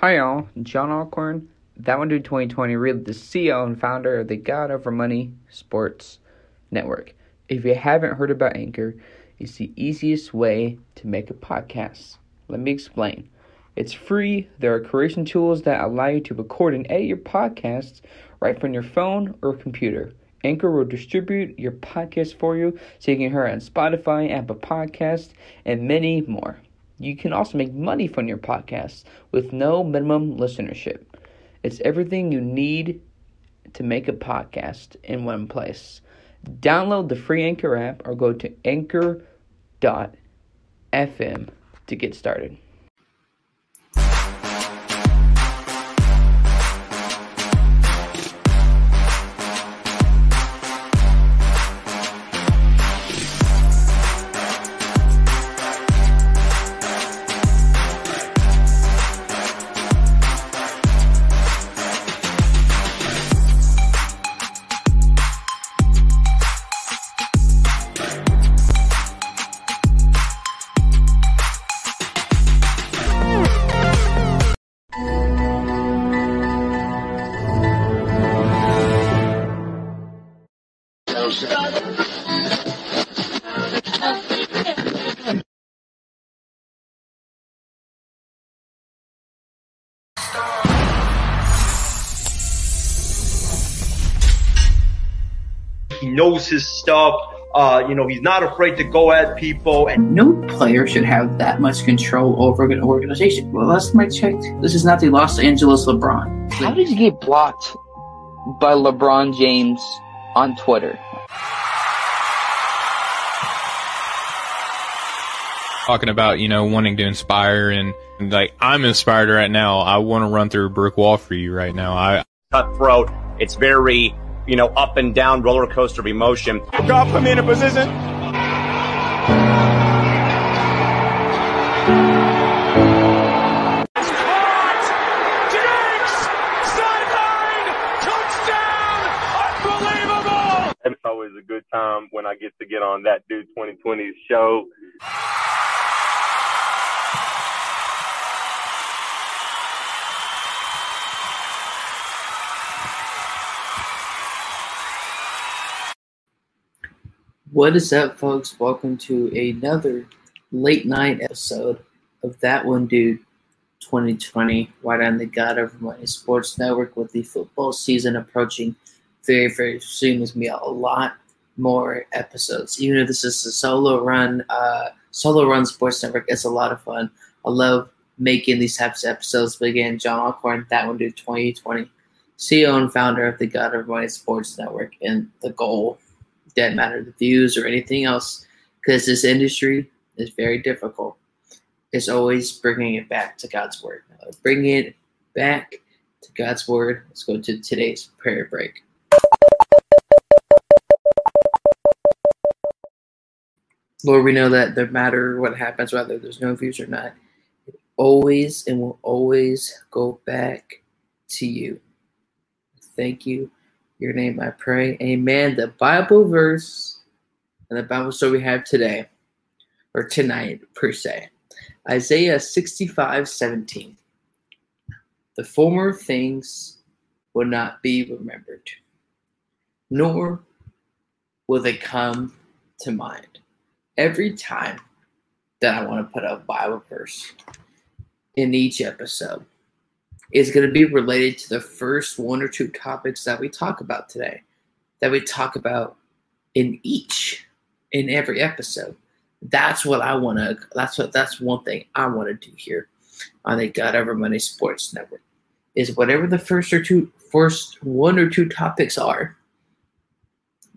Hi y'all, John Alcorn, That One Dude 2020, really the CEO and founder of the God Over Money Sports Network. If you haven't heard about Anchor, it's the easiest way to make a podcast. Let me explain. It's free. There are creation tools that allow you to record and edit your podcasts right from your phone or computer. Anchor will distribute your podcast for you so you can hear it on Spotify, Apple Podcasts, and many more. You can also make money from your podcast with no minimum listenership. It's everything you need to make a podcast in one place. Download the free Anchor app or go to anchor.fm to get started. Knows his stuff. Uh, you know, he's not afraid to go at people. And no player should have that much control over an organization. Well, last time I checked, this is not the Los Angeles LeBron. How did you get blocked by LeBron James on Twitter? talking about you know wanting to inspire and like I'm inspired right now. I want to run through a brick wall for you right now. I cutthroat. It's very you know up and down roller coaster of emotion. God put me in a position. It's always a good time when I get to get on that dude 2020's show. What is up, folks? Welcome to another late night episode of That One Dude 2020, right on the God Over Money Sports Network. With the football season approaching very, very soon, there's gonna be a lot more episodes. Even if this is a solo run, uh, solo run sports network, it's a lot of fun. I love making these types of episodes. But again, John Alcorn, That One Dude 2020, CEO and founder of the God Over Money Sports Network, and the goal doesn't matter the views or anything else because this industry is very difficult. It's always bringing it back to god's word. Bringing it back to god's word let's go to today's prayer break. Lord we know that no matter what happens whether there's no views or not it always and will always go back to you. Thank you your name I pray. Amen. The Bible verse and the Bible story we have today, or tonight per se. Isaiah 65 17. The former things will not be remembered, nor will they come to mind. Every time that I want to put a Bible verse in each episode, is going to be related to the first one or two topics that we talk about today, that we talk about in each, in every episode. That's what I want to. That's what. That's one thing I want to do here on the God Over Money Sports Network. Is whatever the first or two, first one or two topics are,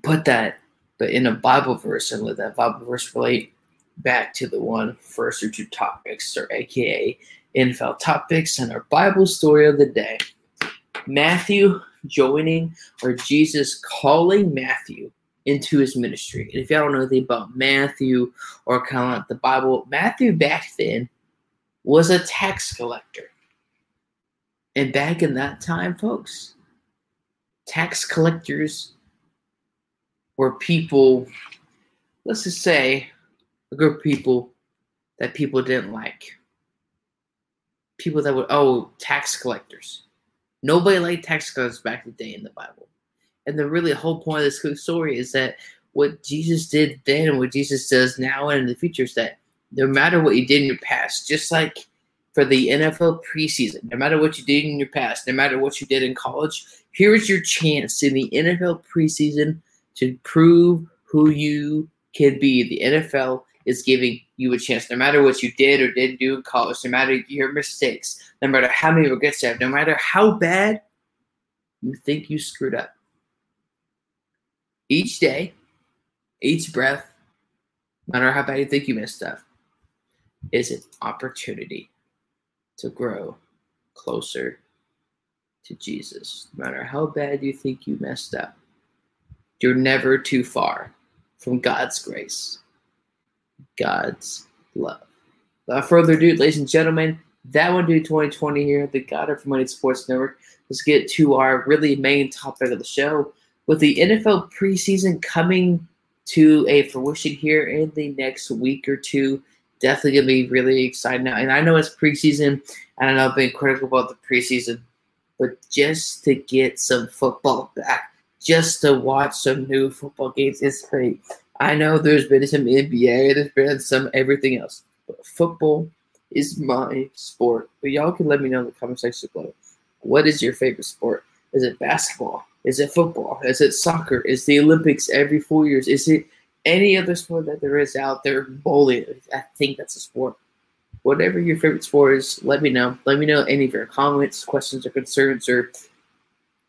put that, but in a Bible verse, and let that Bible verse relate back to the one first or two topics, or AKA NFL topics and our Bible story of the day. Matthew joining or Jesus calling Matthew into his ministry. And if y'all don't know anything about Matthew or kind of like the Bible, Matthew back then was a tax collector. And back in that time, folks, tax collectors were people, let's just say, a group of people that people didn't like people that would oh tax collectors. Nobody liked tax collectors back in the day in the Bible. And the really whole point of this story is that what Jesus did then and what Jesus does now and in the future is that no matter what you did in your past, just like for the NFL preseason, no matter what you did in your past, no matter what you did in college, here is your chance in the NFL preseason to prove who you can be. The NFL is giving you a chance, no matter what you did or didn't do in college, no matter your mistakes, no matter how many regrets you have, no matter how bad you think you screwed up. Each day, each breath, no matter how bad you think you messed up, is an opportunity to grow closer to Jesus. No matter how bad you think you messed up, you're never too far from God's grace, God's love. Without further ado, ladies and gentlemen, That One Dude 2020 here, the God Over Money Sports Network. Let's get to our really main topic of the show. With the NFL preseason coming to a fruition here in the next week or two, definitely gonna be really exciting now. And I know it's preseason, and I know I've been critical about the preseason, but just to get some football back, just to watch some new football games is great. I know there's been some NBA, there's been some everything else, but football is my sport. But y'all can let me know in the comment section below. What is your favorite sport? Is it basketball? Is it football? Is it soccer? Is the Olympics every four years? Is it any other sport that there is out there? Bowling. I think that's a sport. Whatever your favorite sport is, let me know. Let me know any of your comments, questions, or concerns, or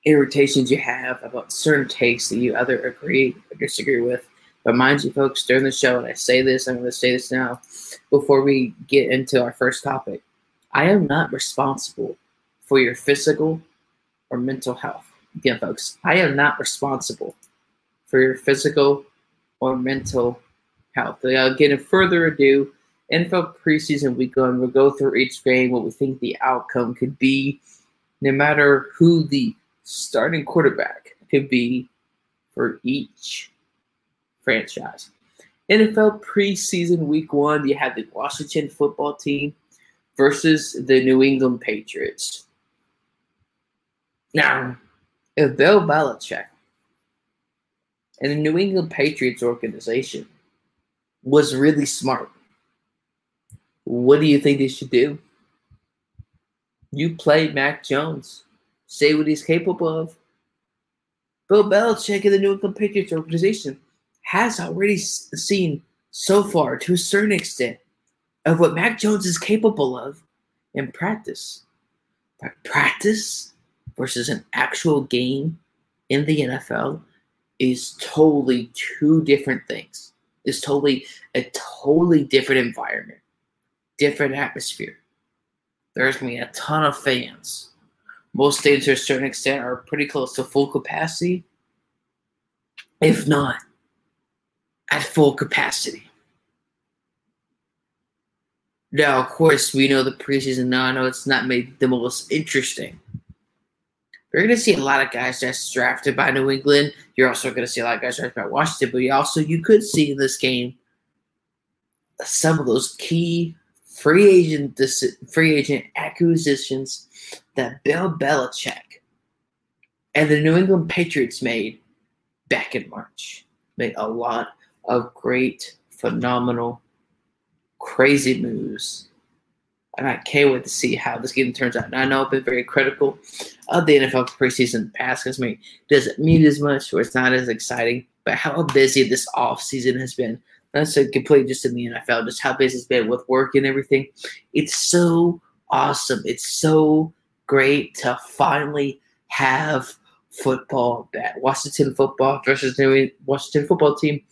irritations you have about certain takes that you either agree or disagree with. But mind you, folks, during the show, and I say this, I'm going to say this now before we get into our first topic. I am not responsible for your physical or mental health. Again, folks, I am not responsible for your physical or mental health. Without getting further ado, NFL preseason week one, we'll go through each game, what we think the outcome could be, no matter who the starting quarterback could be for each franchise. NFL preseason week one, you have the Washington football team versus the New England Patriots. Now, if Bill Belichick and the New England Patriots organization was really smart, what do you think they should do? You play Mac Jones, say what he's capable of. Bill Belichick and the New England Patriots organization has already seen so far, to a certain extent, of what Mac Jones is capable of in practice. But practice versus an actual game in the NFL is totally two different things. It's totally a totally different environment, different atmosphere. There's gonna be a ton of fans. Most stadiums to a certain extent are pretty close to full capacity, if not at full capacity. Now, of course, we know the preseason now. I know it's not made the most interesting. You're going to see a lot of guys that's drafted by New England. You're also going to see a lot of guys drafted by Washington, but you also you could see in this game some of those key free agent free agent acquisitions that Bill Belichick and the New England Patriots made back in March. Made a lot of great, phenomenal, crazy moves. And I can't wait to see how this game turns out. And I know I've been very critical of the NFL preseason pass because me doesn't mean as much or it's not as exciting. But how busy this off season has been. That's a complete just in the NFL, just how busy it's been with work and everything. It's so awesome. It's so great to finally have football. Washington football versus New Washington football team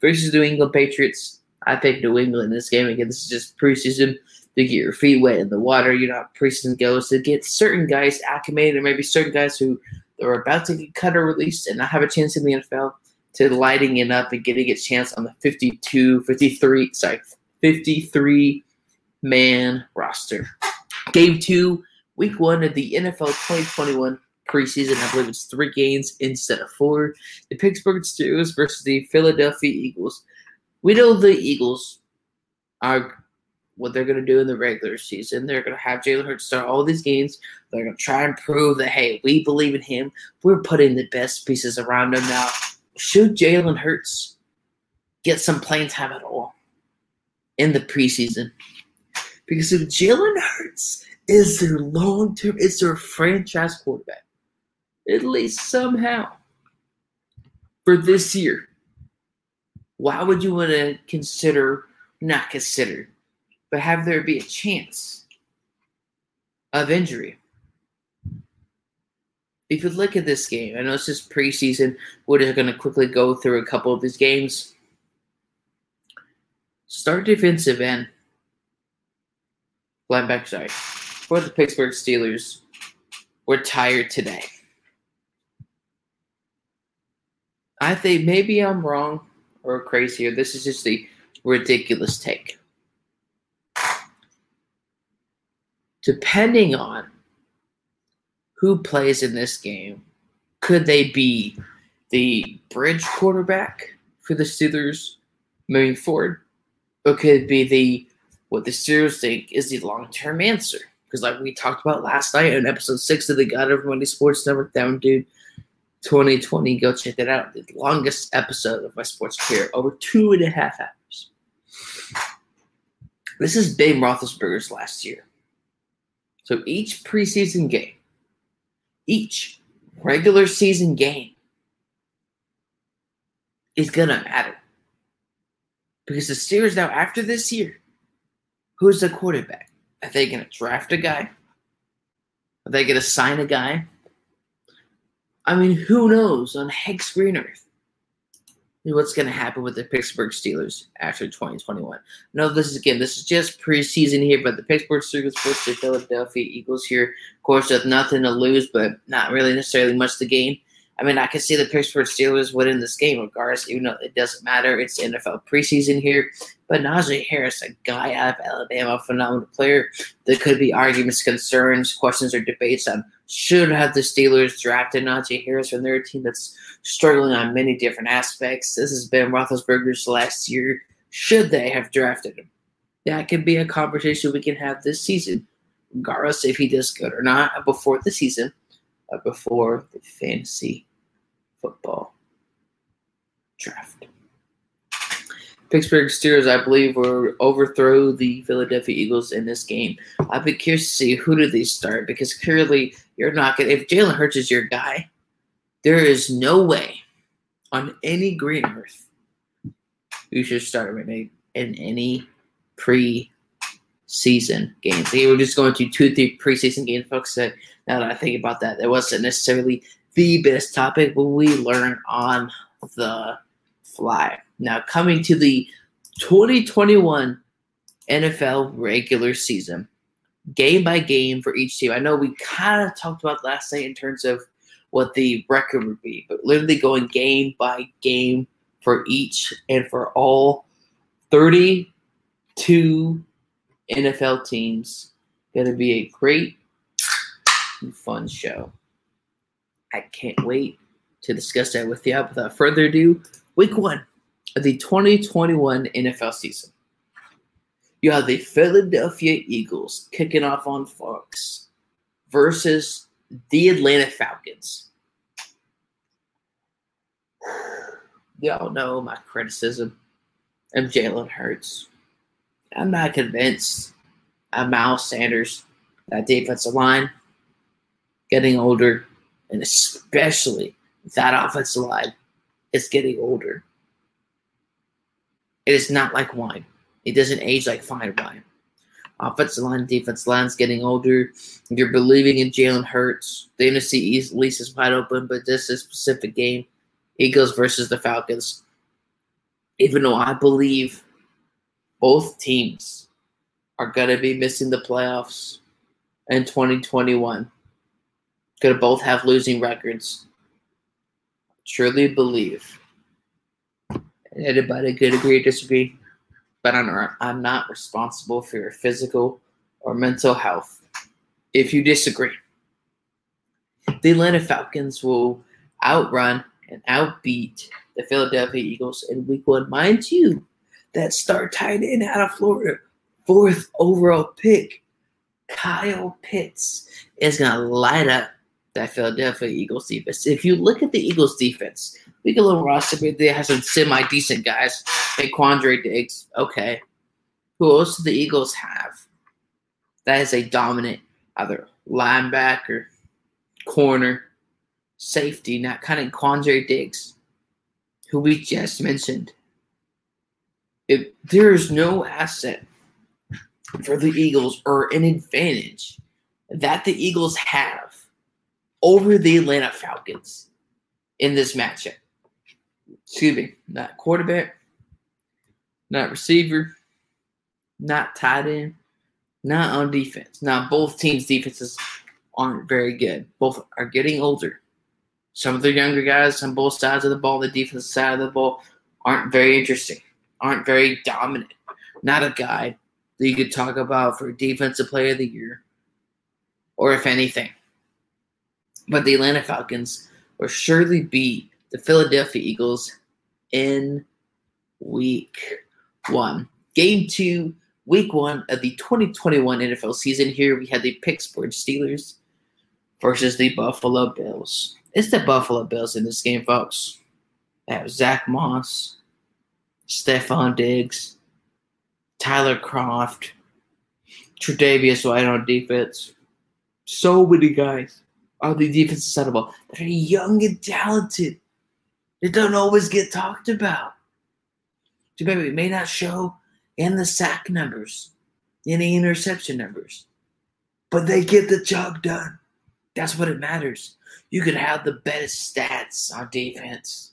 versus New England Patriots. I pick New England in this game again. This is just preseason to get your feet wet in the water. You know preseason goes to get certain guys acclimated, or maybe certain guys who are about to get cut or released and not have a chance in the NFL to lighting it up and getting a chance on the 52, 53, sorry, 53 man roster. Game two, week one of the NFL 2021 preseason. I believe it's three games instead of four. The Pittsburgh Steelers versus the Philadelphia Eagles. We know the Eagles are what they're going to do in the regular season. They're going to have Jalen Hurts start all these games. They're going to try and prove that, hey, we believe in him. We're putting the best pieces around him now. Should Jalen Hurts get some playing time at all in the preseason? Because if Jalen Hurts is their long term, it's their franchise quarterback, at least somehow for this year, why would you want to consider, not consider, but have there be a chance of injury? If you look at this game, I know it's just preseason. We're just going to quickly go through a couple of these games. Start defensive end. Linebacker, sorry. For the Pittsburgh Steelers, we're tired today. I think maybe I'm wrong or crazy, or this is just a ridiculous take. Depending on who plays in this game, could they be the bridge quarterback for the Steelers moving forward? Or could it be the what the Steelers think is the long term answer? Because like we talked about last night in episode six of the God Over Money Sports Network, down dude 2020. Go check that out. The longest episode of my sports career, over two and a half hours. This is Ben Roethlisberger's last year. So each preseason game, each regular season game is going to matter. Because the Steelers now, after this year, who's the quarterback? Are they going to draft a guy? Are they going to sign a guy? I mean, who knows on Hex Green Earth what's going to happen with the Pittsburgh Steelers after 2021. No, this is again, this is just preseason here, but the Pittsburgh Steelers versus the Philadelphia Eagles here, of course, with nothing to lose, but not really necessarily much to gain. I mean, I can see the Pittsburgh Steelers winning this game regardless, even though it doesn't matter. It's NFL preseason here. But Najee Harris, a guy out of Alabama, phenomenal player. There could be arguments, concerns, questions, or debates on should have the Steelers drafted Najee Harris from their team that's struggling on many different aspects. This has been Roethlisberger's last year. Should they have drafted him? That could be a conversation we can have this season, regardless if he does good or not before the season, uh, before the fantasy football draft. Pittsburgh Steelers, I believe, will overthrow the Philadelphia Eagles in this game. I'd be curious to see who do they start because clearly you're not going. to If Jalen Hurts is your guy, there is no way on any green earth you should start him in, any pre-season games. They were just going to two, three preseason games, folks. That now that I think about that, that wasn't necessarily the best topic, but we learn on the fly. Now, coming to the 2021 NFL regular season, game by game for each team. I know we kind of talked about last night in terms of what the record would be, but literally going game by game for each and for all 32 NFL teams. Going to be a great fun show. I can't wait to discuss that with you. Without further ado, week one the 2021 NFL season. You have the Philadelphia Eagles kicking off on Fox versus the Atlanta Falcons. Y'all know my criticism of Jalen Hurts. I'm not convinced of Miles Sanders, that defensive line, getting older, and especially that offensive line is getting older. It is not like wine. It doesn't age like fine wine. Offensive line, defense line's getting older. You're believing in Jalen Hurts. The NFC East least is wide open, but this is specific game. Eagles versus the Falcons. Even though I believe both teams are to be missing the playoffs in 2021, going to both have losing records. Truly believe Anybody could agree or disagree, but I'm, I'm not responsible for your physical or mental health. If you disagree, the Atlanta Falcons will outrun and outbeat the Philadelphia Eagles in week one. Mind you, that star tight end out of Florida, fourth overall pick, Kyle Pitts, is going to light up that Philadelphia Eagles defense. If you look at the Eagles defense, we get a little roster, they have some semi decent guys. Hey, Quandre Diggs, okay. Who else do the Eagles have? That is a dominant either linebacker, corner, safety, not kind of Quandre Diggs, who we just mentioned. If there is no asset for the Eagles or an advantage that the Eagles have over the Atlanta Falcons in this matchup. Excuse me, not quarterback, not receiver, not tight end, not on defense. Now, both teams' defenses aren't very good. Both are getting older. Some of the younger guys on both sides of the ball, the defensive side of the ball, aren't very interesting, aren't very dominant. Not a guy that you could talk about for defensive player of the year, or if anything. But the Atlanta Falcons will surely beat the Philadelphia Eagles in week one. Game two, week one of the 2021 NFL season. Here we had the Pittsburgh Steelers versus the Buffalo Bills. It's the Buffalo Bills in this game, folks. They have Zach Moss, Stefon Diggs, Tyler Kroft, Tre'Davious White on defense. So many guys on the defensive side of the ball that are young and talented. They don't always get talked about. So maybe it may not show in the sack numbers, in the interception numbers, but they get the job done. That's what it matters. You could have the best stats on defense.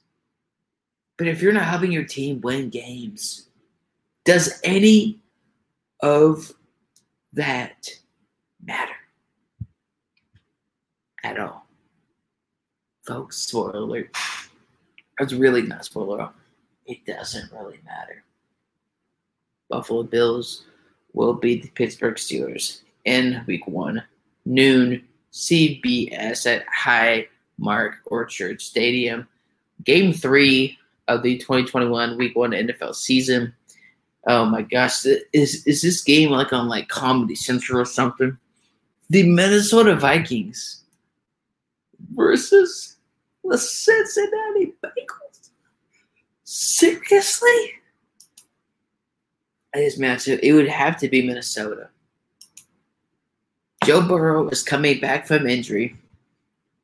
But if you're not helping your team win games, does any of that matter at all? Folks, spoiler alert. It's really not spoiler. It doesn't really matter. Buffalo Bills will beat the Pittsburgh Steelers in week one, noon, CBS at High Mark Orchard Stadium. Game three of the 2021 week one NFL season. Oh my gosh, is is this game like on like Comedy Central or something? The Minnesota Vikings versus the Cincinnati Bengals. Seriously? This matchup, it would have to be Minnesota. Joe Burrow is coming back from injury.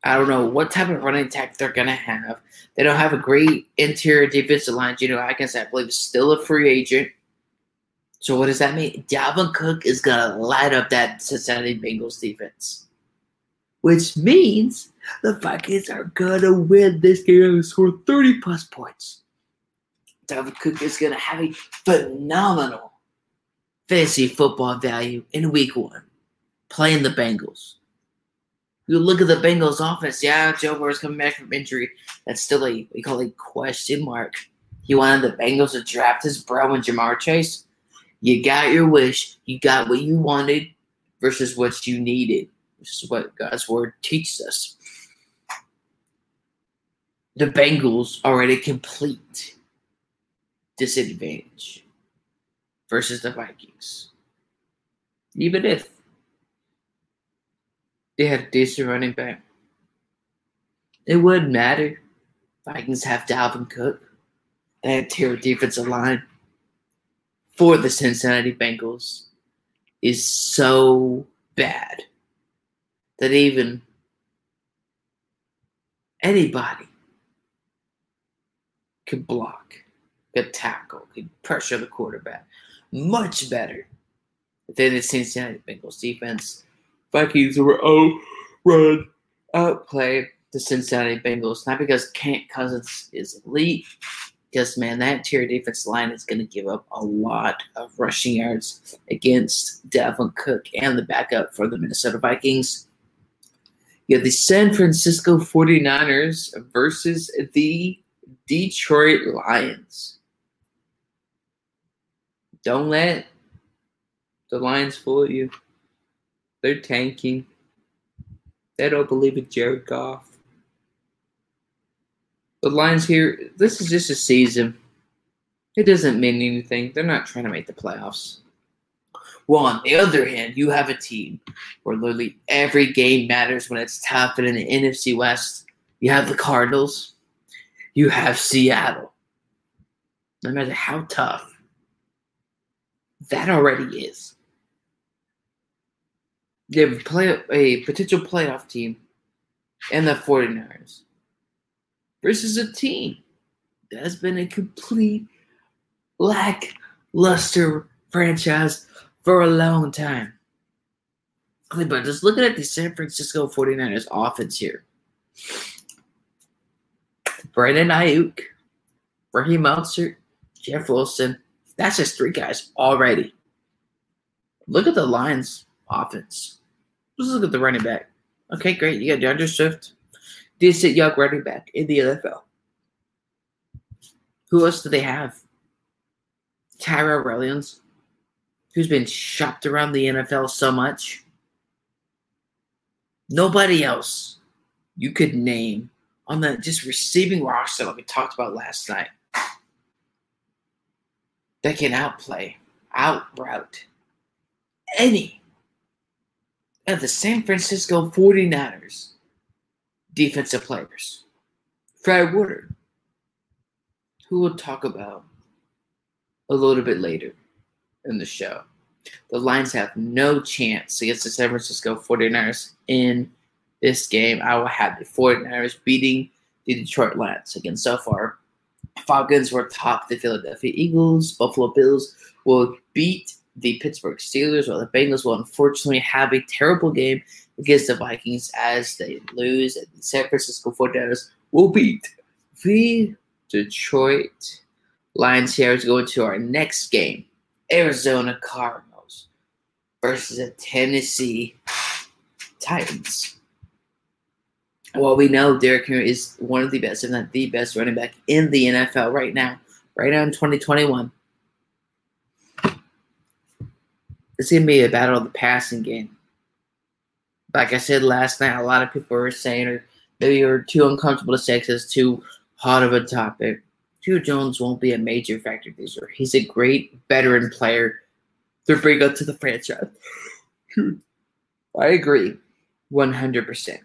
I don't know what type of running attack they're going to have. They don't have a great interior defensive line. Geno Atkins, I believe, is still a free agent. So what does that mean? Dalvin Cook is going to light up that Cincinnati Bengals defense. Which means the Vikings are to win this game and score 30 plus points. Dalvin Cook is to have a phenomenal fantasy football value in week one playing the Bengals. You look at the Bengals offense, yeah, Joe Burrow's coming back from injury. That's still a we call a question mark. He wanted the Bengals to draft his bro and Ja'Marr Chase. You got your wish. You got what you wanted versus what you needed. This is what God's word teaches us. The Bengals are at a complete disadvantage versus the Vikings. Even if they had decent running back. It wouldn't matter. Vikings have Dalvin Cook. They had tier defensive line for the Cincinnati Bengals is so bad that even anybody could block, could tackle, could pressure the quarterback much better than the Cincinnati Bengals defense. Vikings were oh run outplay the Cincinnati Bengals. Not because Kirk Cousins is elite, because man, that interior defense line is going to give up a lot of rushing yards against Dalvin Cook and the backup for the Minnesota Vikings. You have the San Francisco 49ers versus the Detroit Lions. Don't let the Lions fool you. They're tanking. They don't believe in Jared Goff. The Lions here, this is just a season. It doesn't mean anything. They're not trying to make the playoffs. Well, on the other hand, you have a team where literally every game matters when it's tough. And in the NFC West, you have the Cardinals, you have Seattle. No matter how tough that already is. They have play a potential playoff team and the 49ers versus a team that has been a complete lackluster franchise for a long time. But just looking at the San Francisco 49ers offense here. Brandon Aiyuk, Raheem Mostert, Jeff Wilson. That's just three guys already. Look at the Lions offense. Let's look at the running back. Okay, great. You got DeAndre Swift, decent young running back in the NFL. Who else do they have? Tyrell Williams, who's been shopped around the NFL so much. Nobody else you could name on the just receiving roster like we talked about last night that can outplay, outroute any of the San Francisco 49ers defensive players. Fred Woodard, who we'll talk about a little bit later in the show. The Lions have no chance against the San Francisco 49ers in this game. I will have the 49ers beating the Detroit Lions. Again, so far, Falcons were top the Philadelphia Eagles. Buffalo Bills will beat the Pittsburgh Steelers, while the Bengals will unfortunately have a terrible game against the Vikings as they lose. And the San Francisco 49ers will beat the Detroit Lions here is going to our next game. Arizona Cardinals versus the Tennessee Titans. Well, we know Derrick Henry is one of the best, if not the best running back in the NFL right now. Right now in 2021. It's going to be a battle of the passing game. Like I said last night, a lot of people were saying, or maybe you're too uncomfortable to say because it's too hot of a topic. Julio Jones won't be a major factor this year. He's a great veteran player to bring up to the franchise. I agree 100%.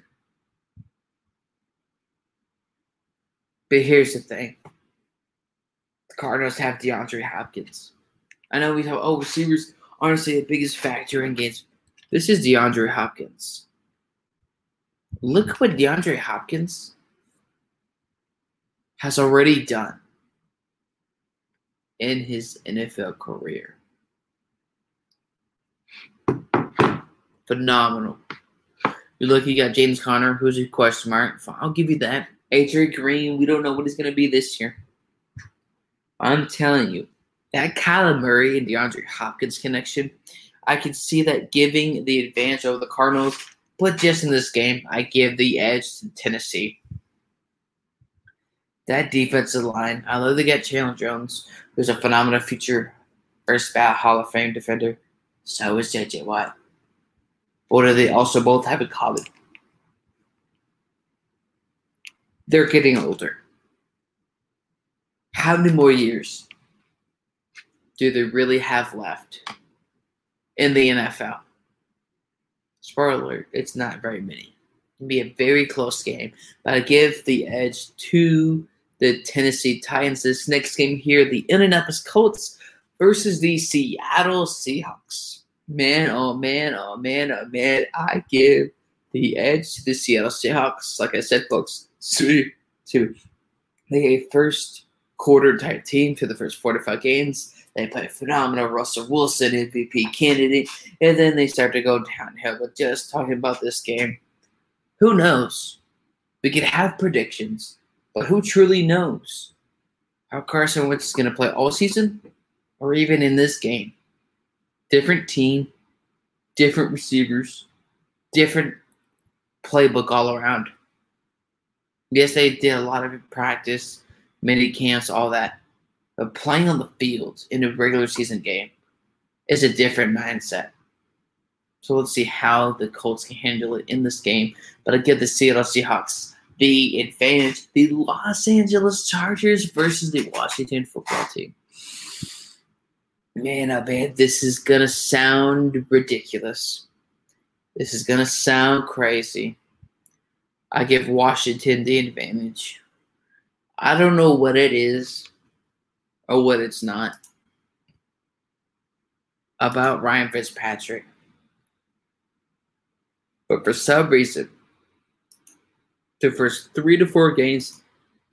But here's the thing the Cardinals have DeAndre Hopkins. I know we have, oh, receivers honestly the biggest factor in games. This is DeAndre Hopkins. Look what DeAndre Hopkins has already done in his NFL career. Phenomenal. You look, you got James Conner, who's a question mark. I'll give you that. AJ Green, we don't know what he's going to be this year. I'm telling you, that Kyler Murray and DeAndre Hopkins connection, I can see that giving the advantage over the Cardinals, but just in this game, I give the edge to Tennessee. That defensive line, I love they got Chandler Jones, who's a phenomenal future first ballot Hall of Fame defender. So is JJ Watt. What do they also both have in common? They're getting older. How many more years do they really have left in the NFL? Spoiler alert, it's not very many. It'll be a very close game, but I give the edge to the Tennessee Titans. This next game here, the Indianapolis Colts versus the Seattle Seahawks. Man, oh man, oh man, oh man, I give the edge to the Seattle Seahawks. Like I said, folks, three, two. They a first quarter type team for the first four to five games. They play phenomenal. Russell Wilson, MVP candidate, and then they start to go downhill. But just talking about this game, who knows? We could have predictions, but who truly knows how Carson Wentz is going to play all season, or even in this game? Different team, different receivers, different playbook all around. Yes, they did a lot of practice, mini camps, all that. But playing on the field in a regular season game is a different mindset. So let's see how the Colts can handle it in this game. But I give the Seattle Seahawks the advantage. The Los Angeles Chargers versus the Washington football team. Man, oh man, this is gonna sound ridiculous. This is gonna sound crazy. I give Washington the advantage. I don't know what it is or what it's not about Ryan Fitzpatrick. But for some reason, the first three to four games,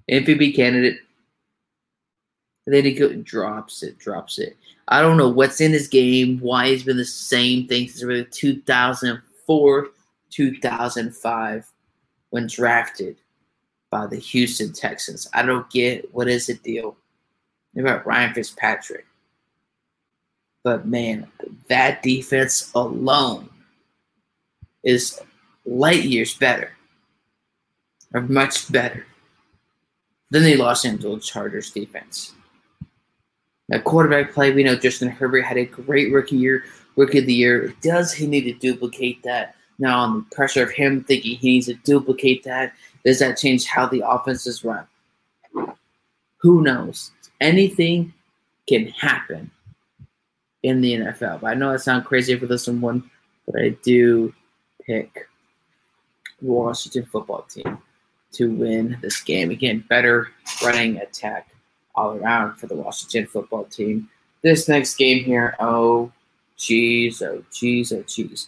MVP candidate, and then he go, drops it, drops it. I don't know what's in his game, why he's been the same thing since really 2004, 2005, when drafted by the Houston Texans. I don't get what is the deal about Ryan Fitzpatrick. But man, that defense alone is light years better, or much better than the Los Angeles Chargers defense. Now, quarterback play, we know Justin Herbert had a great rookie year, rookie of the year. Does he need to duplicate that? Now, on the pressure of him thinking he needs to duplicate that, does that change how the offense is run? Who knows? Anything can happen in the NFL. But I know that sounds crazy for this one, but I do pick the Washington football team to win this game. Again, better running attack all around for the Washington football team. This next game here, oh, jeez, oh, jeez, oh, jeez.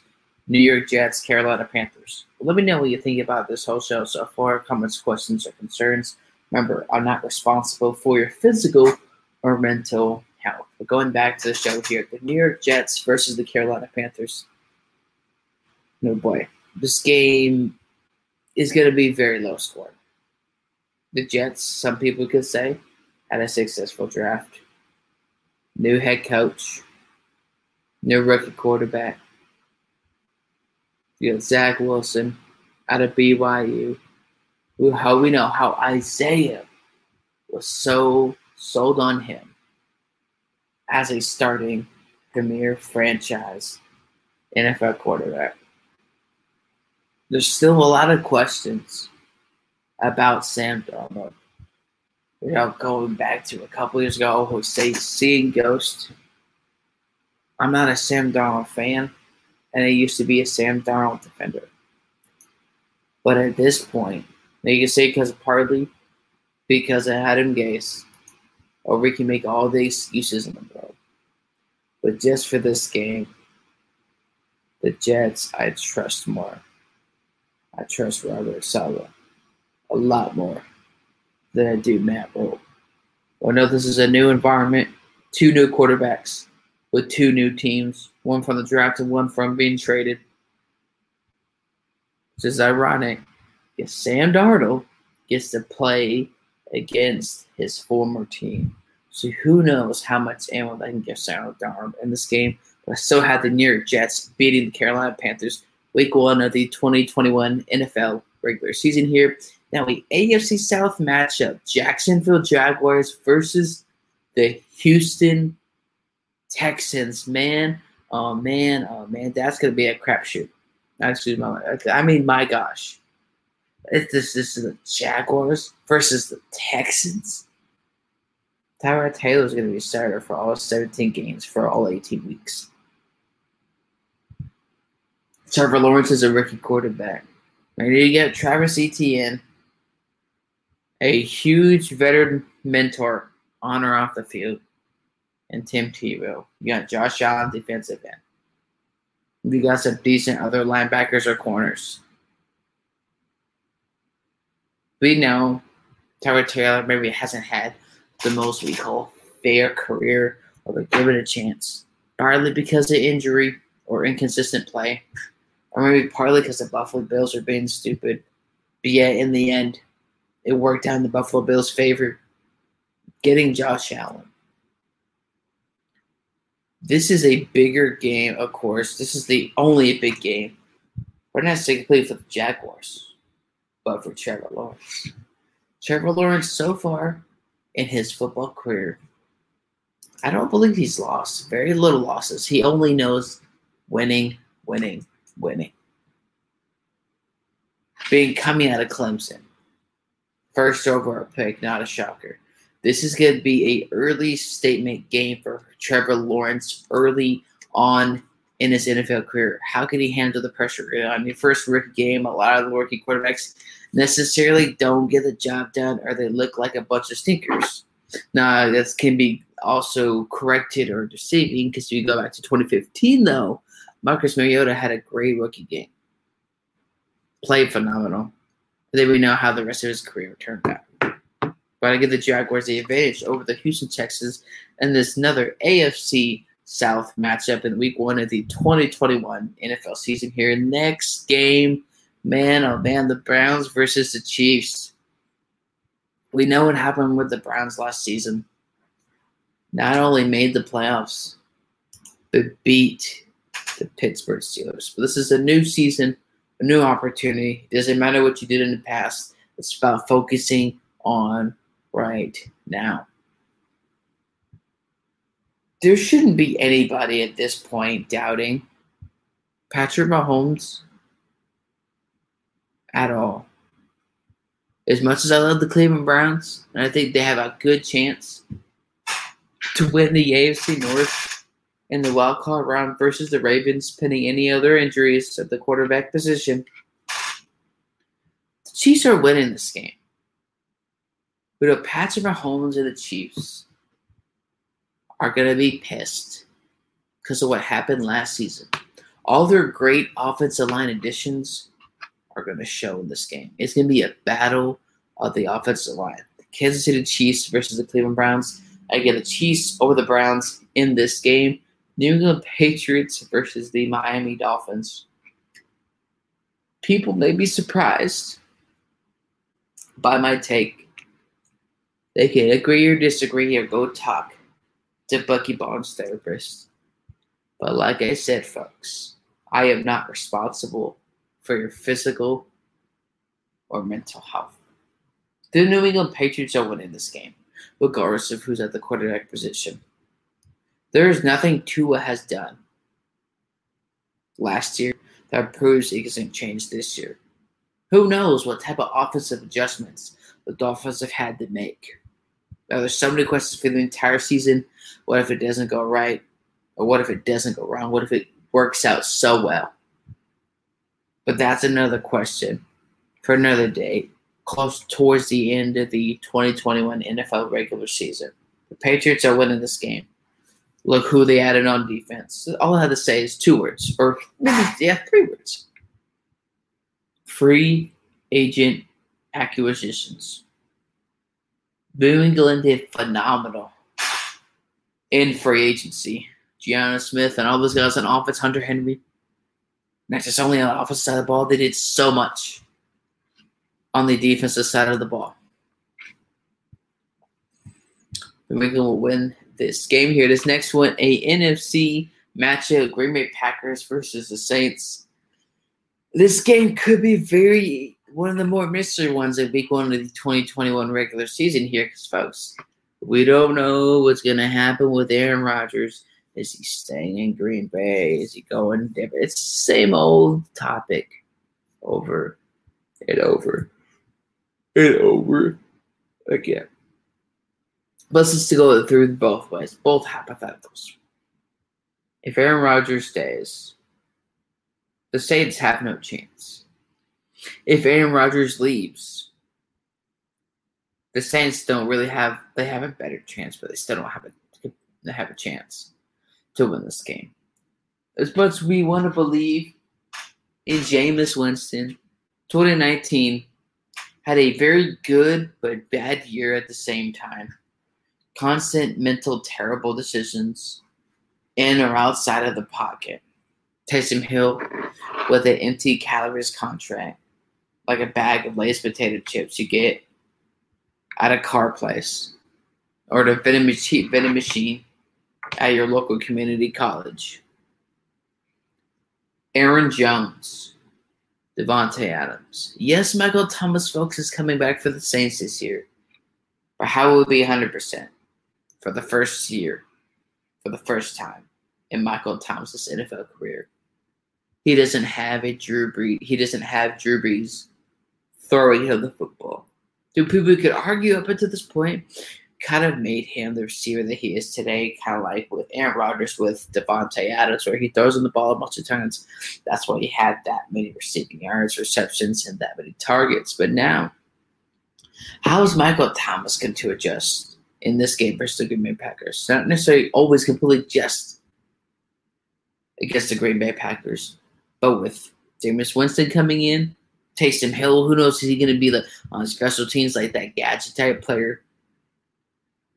New York Jets, Carolina Panthers. Let me know what you think about this whole show so far. Comments, questions, or concerns. Remember, I'm not responsible for your physical or mental health. But going back to the show here, the New York Jets versus the Carolina Panthers. No boy, this game is going to be very low scoring. The Jets, some people could say, had a successful draft. New head coach, new rookie quarterback. You got Zach Wilson out of BYU. Who, how we know how Isaiah was so sold on him as a starting premier franchise NFL quarterback. There's still a lot of questions about Sam Darnold. You know, going back to a couple years ago, who say seeing ghosts. I'm not a Sam Darnold fan, and I used to be a Sam Darnold defender. But at this point, you can say because partly because I had him Gase, or we can make all the excuses in the world. But just for this game, the Jets, I trust more. I trust Robert Saleh a lot more than I do Matt Rhule. I know this is a new environment, two new quarterbacks with two new teams, one from the draft and one from being traded. Which is ironic. Because Sam Darnold gets to play against his former team. So who knows how much ammo they can give Sam Darnold in this game. But I still have the New York Jets beating the Carolina Panthers week one of the 2021 NFL regular season here. Now, a AFC South matchup Jacksonville Jaguars versus the Houston Texans. Man, oh man, oh man, that's to be a crapshoot. Excuse my, I mean, my gosh. If this, this is the Jaguars versus the Texans. Tyrod Taylor is to be starter for all 17 games for all 18 weeks. Trevor Lawrence is a rookie quarterback. And you get Travis Etienne, a huge veteran mentor on or off the field, and Tim Tebow. You got Josh Allen, defensive end. You got some decent other linebackers or corners. We know Tyrod Taylor maybe hasn't had the most we call fair career, or they give it a chance, partly because of injury or inconsistent play or maybe partly because the Buffalo Bills are being stupid. But yet, in the end, it worked out in the Buffalo Bills' favor, getting Josh Allen. This is a bigger game, of course. This is the only big game. We're not simply for the Jaguars, but for Trevor Lawrence. Trevor Lawrence, so far in his football career, I don't believe he's lost. Very little losses. He only knows winning, winning, winning. Being coming out of Clemson. First overall pick, not a shocker. This is going to be a early statement game for Trevor Lawrence early on in his NFL career. How can he handle the pressure on your first rookie game? A lot of the rookie quarterbacks necessarily don't get the job done, or they look like a bunch of stinkers. Now, this can be also corrected or deceiving because you go back to 2015, though, Marcus Mariota had a great rookie game. Played phenomenal. Then we know how the rest of his career turned out. I give the Jaguars the advantage over the Houston Texans in this another AFC South matchup in week one of the 2021 NFL season here. Next game, man, oh man, the Browns versus the Chiefs. We know what happened with the Browns last season. Not only made the playoffs, but beat the Pittsburgh Steelers. But this is a new season, a new opportunity. It doesn't matter what you did in the past. It's about focusing on right now. There shouldn't be anybody at this point doubting Patrick Mahomes at all. As much as I love the Cleveland Browns, and I think they have a good chance to win the AFC North in the wild card round versus the Ravens, pending any other injuries at the quarterback position. The Chiefs are winning this game. But the Patrick Mahomes and the Chiefs are going to be pissed because of what happened last season. All their great offensive line additions are going to show in this game. It's going to be a battle of the offensive line. The Kansas City Chiefs versus the Cleveland Browns. I get the Chiefs over the Browns in this game. New England Patriots versus the Miami Dolphins. People may be surprised by my take. They can agree or disagree or go talk to Bucky Barnes therapist. But like I said, folks, I am not responsible for your physical or mental health. The New England Patriots are winning this game, regardless of who's at the quarterback position. There is nothing Tua has done last year that proves he doesn't change this year. Who knows what type of offensive adjustments the Dolphins have had to make. Now, there's so many questions for the entire season. What if it doesn't go right? Or what if it doesn't go wrong? What if it works out so well? But that's another question for another day, close towards the end of the 2021 NFL regular season. The Patriots are winning this game. Look who they added on defense. All I have to say is two words, or maybe yeah, three words. Free agent acquisitions. New England did phenomenal in free agency. Jonnu Smith and all those guys on offense, Hunter Henry. Not just only on the offensive side of the ball, they did so much on the defensive side of the ball. New England will win this game here. This next one, a NFC matchup: Green Bay Packers versus the Saints. This game could be very one of the more mystery ones in week one of the 2021 regular season here, because folks, we don't know what's going to happen with Aaron Rodgers. Is he staying in Green Bay? Is he going different? It's the same old topic over and over and over again. Let's just go through both ways, both hypotheticals. If Aaron Rodgers stays, the Saints have no chance. If Aaron Rodgers leaves, the Saints don't really have they have a better chance, but they still don't have a they have a chance to win this game. As much as we want to believe in Jameis Winston, 2019 had a very good but bad year at the same time. Constant mental terrible decisions in or outside of the pocket. Taysom Hill with an empty calories contract, like a bag of Lay's potato chips you get at a car place or the vending machine, vending machine at your local community college. Aaron Jones, Davante Adams. Yes, Michael Thomas, folks, is coming back for the Saints this year. But how will it be 100% for the first year, for the first time in Michael Thomas's NFL career? He doesn't have a Drew Brees. He doesn't have Drew Brees throwing him the football. Do people could argue up until this point? kind of made him the receiver that he is today, kind of like with Aaron Rodgers with Davante Adams, where he throws in the ball a bunch of times. That's why he had that many receiving yards, receptions, and that many targets. But now, how is Michael Thomas going to adjust in this game versus the Green Bay Packers? Not necessarily always completely just against the Green Bay Packers, but with Jameis Winston coming in, Taysom Hill, who knows, is he going to be the on special teams like that gadget type player?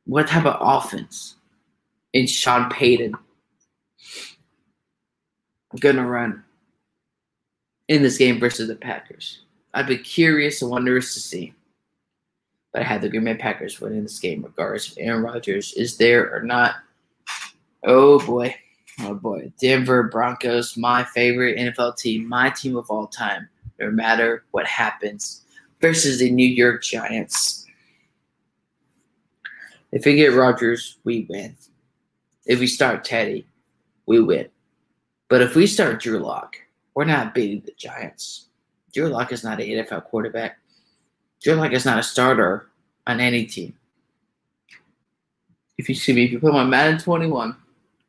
what type of offense is Sean Payton gonna run in this game versus the Packers? I'd be curious and wondrous to see. But I had the Green Bay Packers win in this game, regardless if Aaron Rodgers is there or not. Oh boy. Oh boy. Denver Broncos, my favorite NFL team, my team of all time, no matter what happens, versus the New York Giants. If we get Rodgers, we win. If we start Teddy, we win. But if we start Drew Lock, we're not beating the Giants. Drew Lock is not an NFL quarterback. Drew Lock is not a starter on any team. If you see me, if you put my Madden 21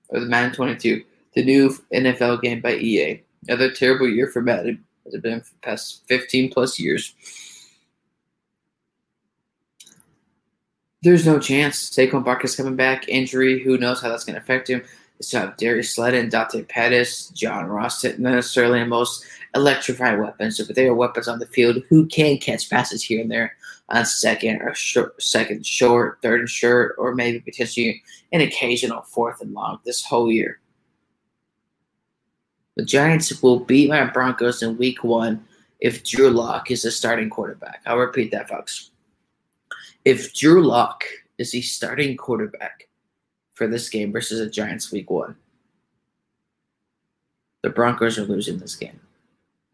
or the Madden 22, the new NFL game by EA, another terrible year for Madden, has it been for the past 15 plus years. there's no chance. Saquon Barkley's coming back. Injury, who knows how that's going to affect him. It's have Darius Slayton, Dante Pettis, John Ross, not necessarily the most electrifying weapons, but they are weapons on the field who can catch passes here and there on second or short, second short, third and short, or maybe potentially an occasional fourth and long this whole year. The Giants will beat my Broncos in week one if Drew Lock is the starting quarterback. I'll repeat that, folks if Drew Lock is the starting quarterback for this game versus the Giants week one, the Broncos are losing this game.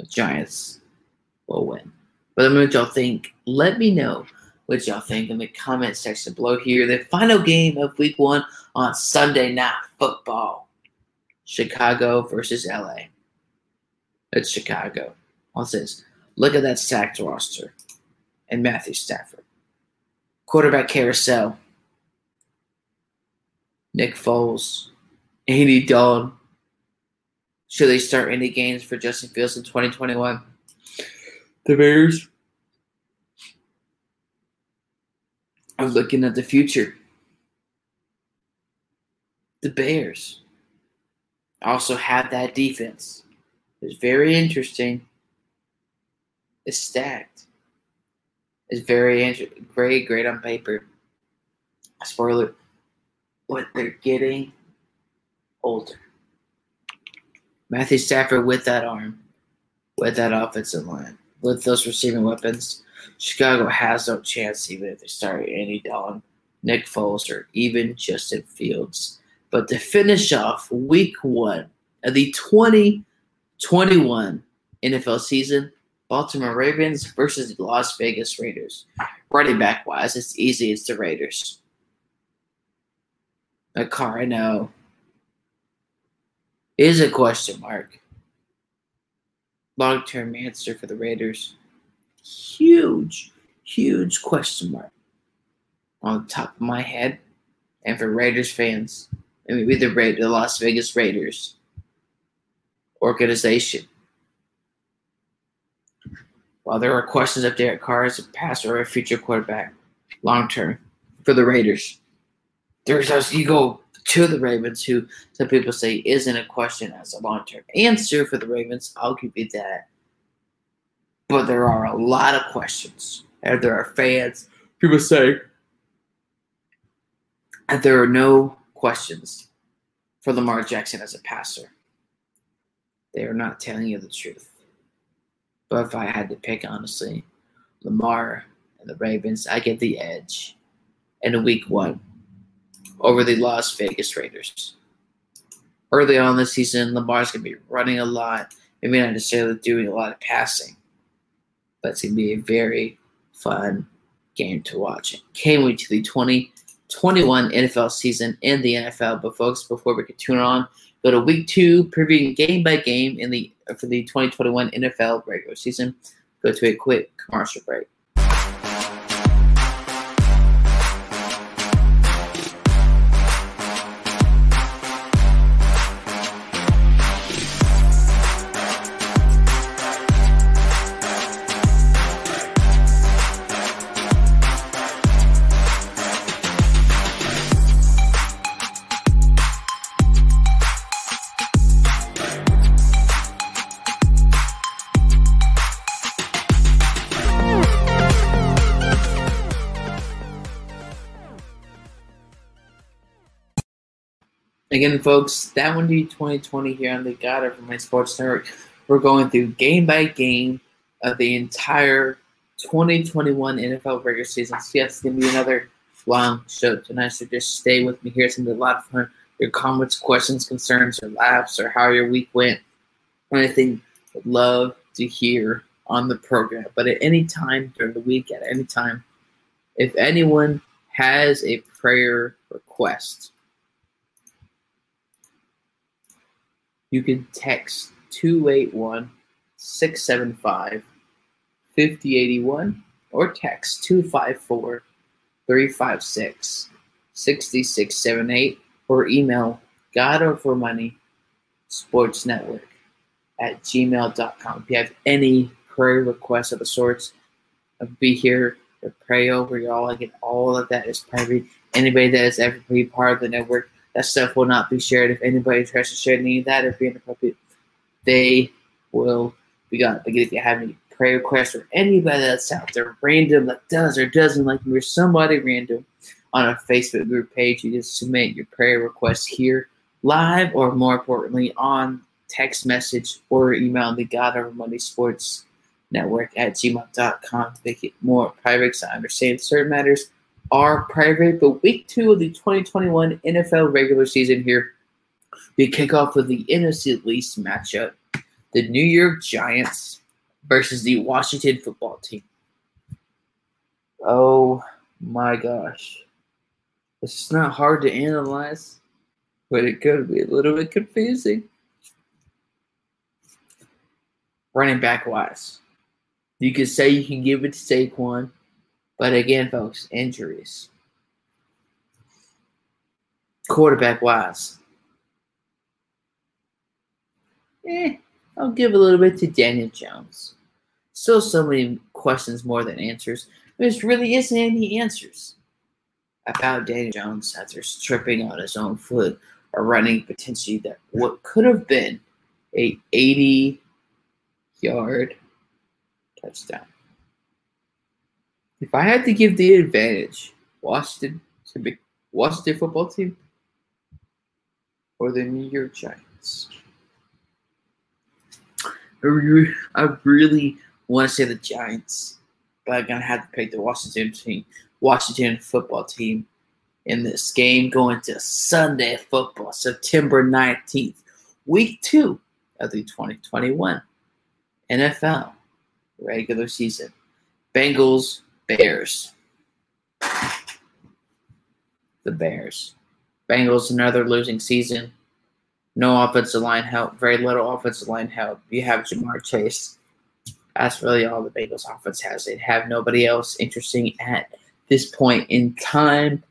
The Giants will win. But let me what y'all think. Let me know what y'all think in the comment section below here. The final game of week one on Sunday Night Football. Chicago versus LA. It's Chicago. What's this? Look at that stacked roster. And Matthew Stafford quarterback carousel. Nick Foles, Andy Dalton. Should they start any games for Justin Fields in 2021? The Bears are looking at the future. The Bears also have that defense. It's very interesting. It's stacked It's very very great on paper. Spoiler: what they're getting older. Matthew Stafford with that arm, with that offensive line, with those receiving weapons, Chicago has no chance even if they start Andy Dalton, Nick Foles, or even Justin Fields. But to finish off week one of the 2021 NFL season, Baltimore Ravens versus Las Vegas Raiders. Running back wise, it's easy. It's the Raiders. A car, I know, is a question mark. Long term answer for the Raiders. Huge, huge question mark on top of my head. And for Raiders fans, I mean, the, Ra- the Las Vegas Raiders organization while there are questions of Derek Carr as a passer or a future quarterback long term for the Raiders, there's those you go to the Ravens, who some people say isn't a question as a long term answer for the Ravens. I'll give you that. But there are a lot of questions. And there are fans, people say, and there are no questions for Lamar Jackson as a passer. They are not telling you the truth. But if I had to pick, honestly, Lamar and the Ravens, I get the edge in week one over the Las Vegas Raiders. Early on this season, Lamar's going to be running a lot, maybe not necessarily doing a lot of passing, but it's going to be a very fun game to watch. Can't wait to the 2021 NFL season in the NFL. But folks, before we can tune on, go to week two, previewing game by game in the for the 2021 NFL regular season. Go to a quick commercial break. Again, folks, that one be 2020 here on the God Over Money Sports Network. We're going through game by game of the entire 2021 NFL regular season. So yes, it's gonna be another long show tonight. So just stay with me here. It's gonna be a lot of fun. Your comments, questions, concerns, or laughs, or how your week went, anything, would love to hear on the program. But at any time during the week, at any time, if anyone has a prayer request, you can text 281 675 5081 or text 254 356 6678 or email God Over Money Sports Network at gmail.com. If you have any prayer requests of the sorts, I'll be here to pray over y'all. I get all of that is private. Anybody that has ever been part of the network, that stuff will not be shared. If anybody tries to share any of that or be inappropriate, they will be gone. Again, if you have any prayer requests or anybody that's out there random that does or doesn't like me or somebody random on a Facebook group page, you just submit your prayer requests here live or more importantly on text message or email the God Over Money Sports Network at gmail.com to make it more private because I understand certain matters are private. But week two of the 2021 NFL regular season here, we kick off with the NFC East matchup. The New York Giants versus the Washington football team. Oh my gosh. It's not hard to analyze, but it could be a little bit confusing. Running back wise, you could say you can give it to Saquon, but again, folks, injuries. Quarterback wise, eh, I'll give a little bit to Daniel Jones. Still so many questions more than answers. There really isn't any answers about Daniel Jones after tripping on his own foot or running potentially that what could have been a 80 yard touchdown. If I had to give the advantage, Washington to be Washington football team or the New York Giants. I really want to say the Giants, but I'm gonna have to pick the Washington team, Washington football team in this game going to Sunday football, September 19th, week two of the 2021 NFL regular season. Bengals, Bears. The Bears. Bengals, another losing season. No offensive line help, very little offensive line help. You have Ja'Marr Chase. That's really all the Bengals offense has. They have nobody else interesting at this point in time.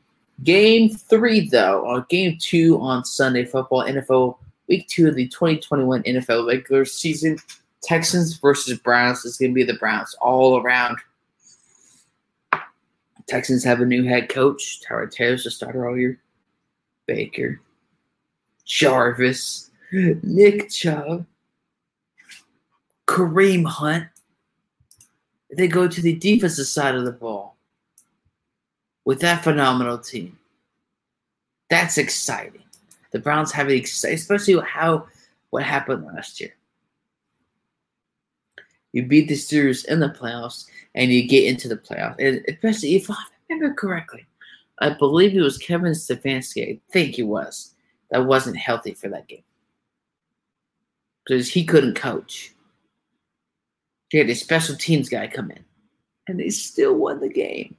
Game three, though, or game two on Sunday football, NFL week two of the 2021 NFL regular season. Texans versus Browns is going to be the Browns all around. Texans have a new head coach. Tyrod Taylor's the starter all year. Baker, Jarvis, Nick Chubb, Kareem Hunt. They go to the defensive side of the ball with that phenomenal team. That's exciting. The Browns have it exciting, especially how what happened last year. You beat the Steelers in the playoffs, and you get into the playoffs. And especially if I remember correctly, I believe it was Kevin Stefanski. I think he was that wasn't healthy for that game because he couldn't coach. He had a special teams guy come in, and they still won the game.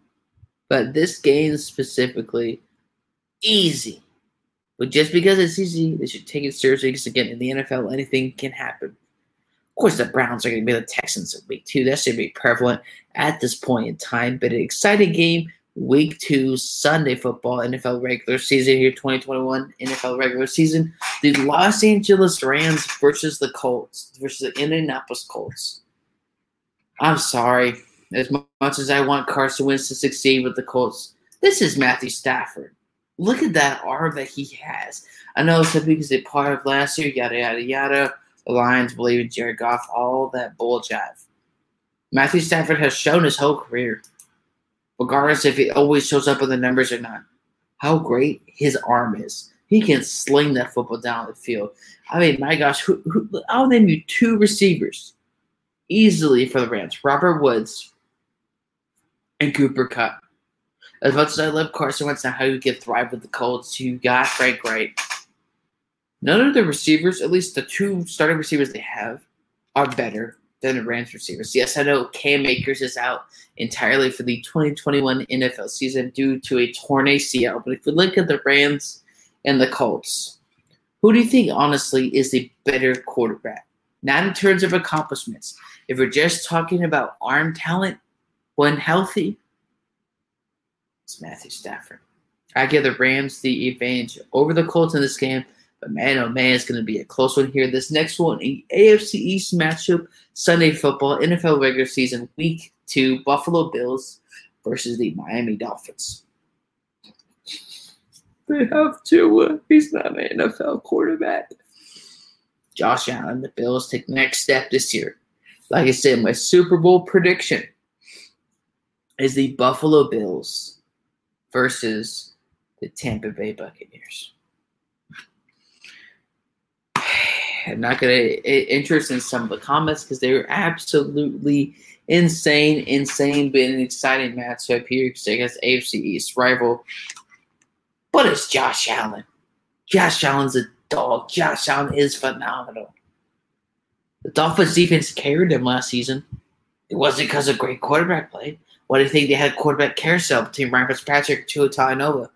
But this game specifically, easy. But just because it's easy, they should take it seriously because again, in the NFL, anything can happen. Of course, the Browns are going to be the Texans in week two. That should be prevalent at this point in time. But an exciting game week two Sunday football NFL regular season here, 2021 NFL regular season. The Los Angeles Rams versus the Colts versus the Indianapolis Colts. I'm sorry, as much as I want Carson Wentz to succeed with the Colts, this is Matthew Stafford. Look at that arm that he has. I know it's because they part of last year, yada yada yada. The Lions believe in Jared Goff, all that bull jive. Matthew Stafford has shown his whole career regardless if he always shows up in the numbers or not, how great his arm is. He can sling that football down the field. I mean, my gosh, who, who, I'll name you two receivers easily for the Rams Robert Woods and Cooper Kupp. As much as I love Carson Wentz and how you can thrive with the Colts, you got Frank Reich. None of the receivers, at least the two starting receivers they have, are better than the Rams receivers. Yes, I know Cam Akers is out entirely for the 2021 NFL season due to a torn ACL. But if we look at the Rams and the Colts, who do you think honestly is the better quarterback? Not in terms of accomplishments. If we're just talking about arm talent when healthy, it's Matthew Stafford. I give the Rams the advantage over the Colts in this game, but man, oh man, it's going to be a close one here. This next one, AFC East matchup, Sunday football, NFL regular season, week two, Buffalo Bills versus the Miami Dolphins. They have to. He's not an NFL quarterback. Josh Allen, the Bills take the next step this year. Like I said, my Super Bowl prediction is the Buffalo Bills versus the Tampa Bay Buccaneers. I'm not going to eh, interest in some of the comments because they were absolutely insane, insane, but an exciting matchup here because against AFC East rival. But it's Josh Allen. Josh Allen's a dog. Josh Allen is phenomenal. The Dolphins defense carried them last season. It wasn't because of great quarterback play. What do you think they had quarterback carousel between Ryan Fitzpatrick and Tua Tagovailoa?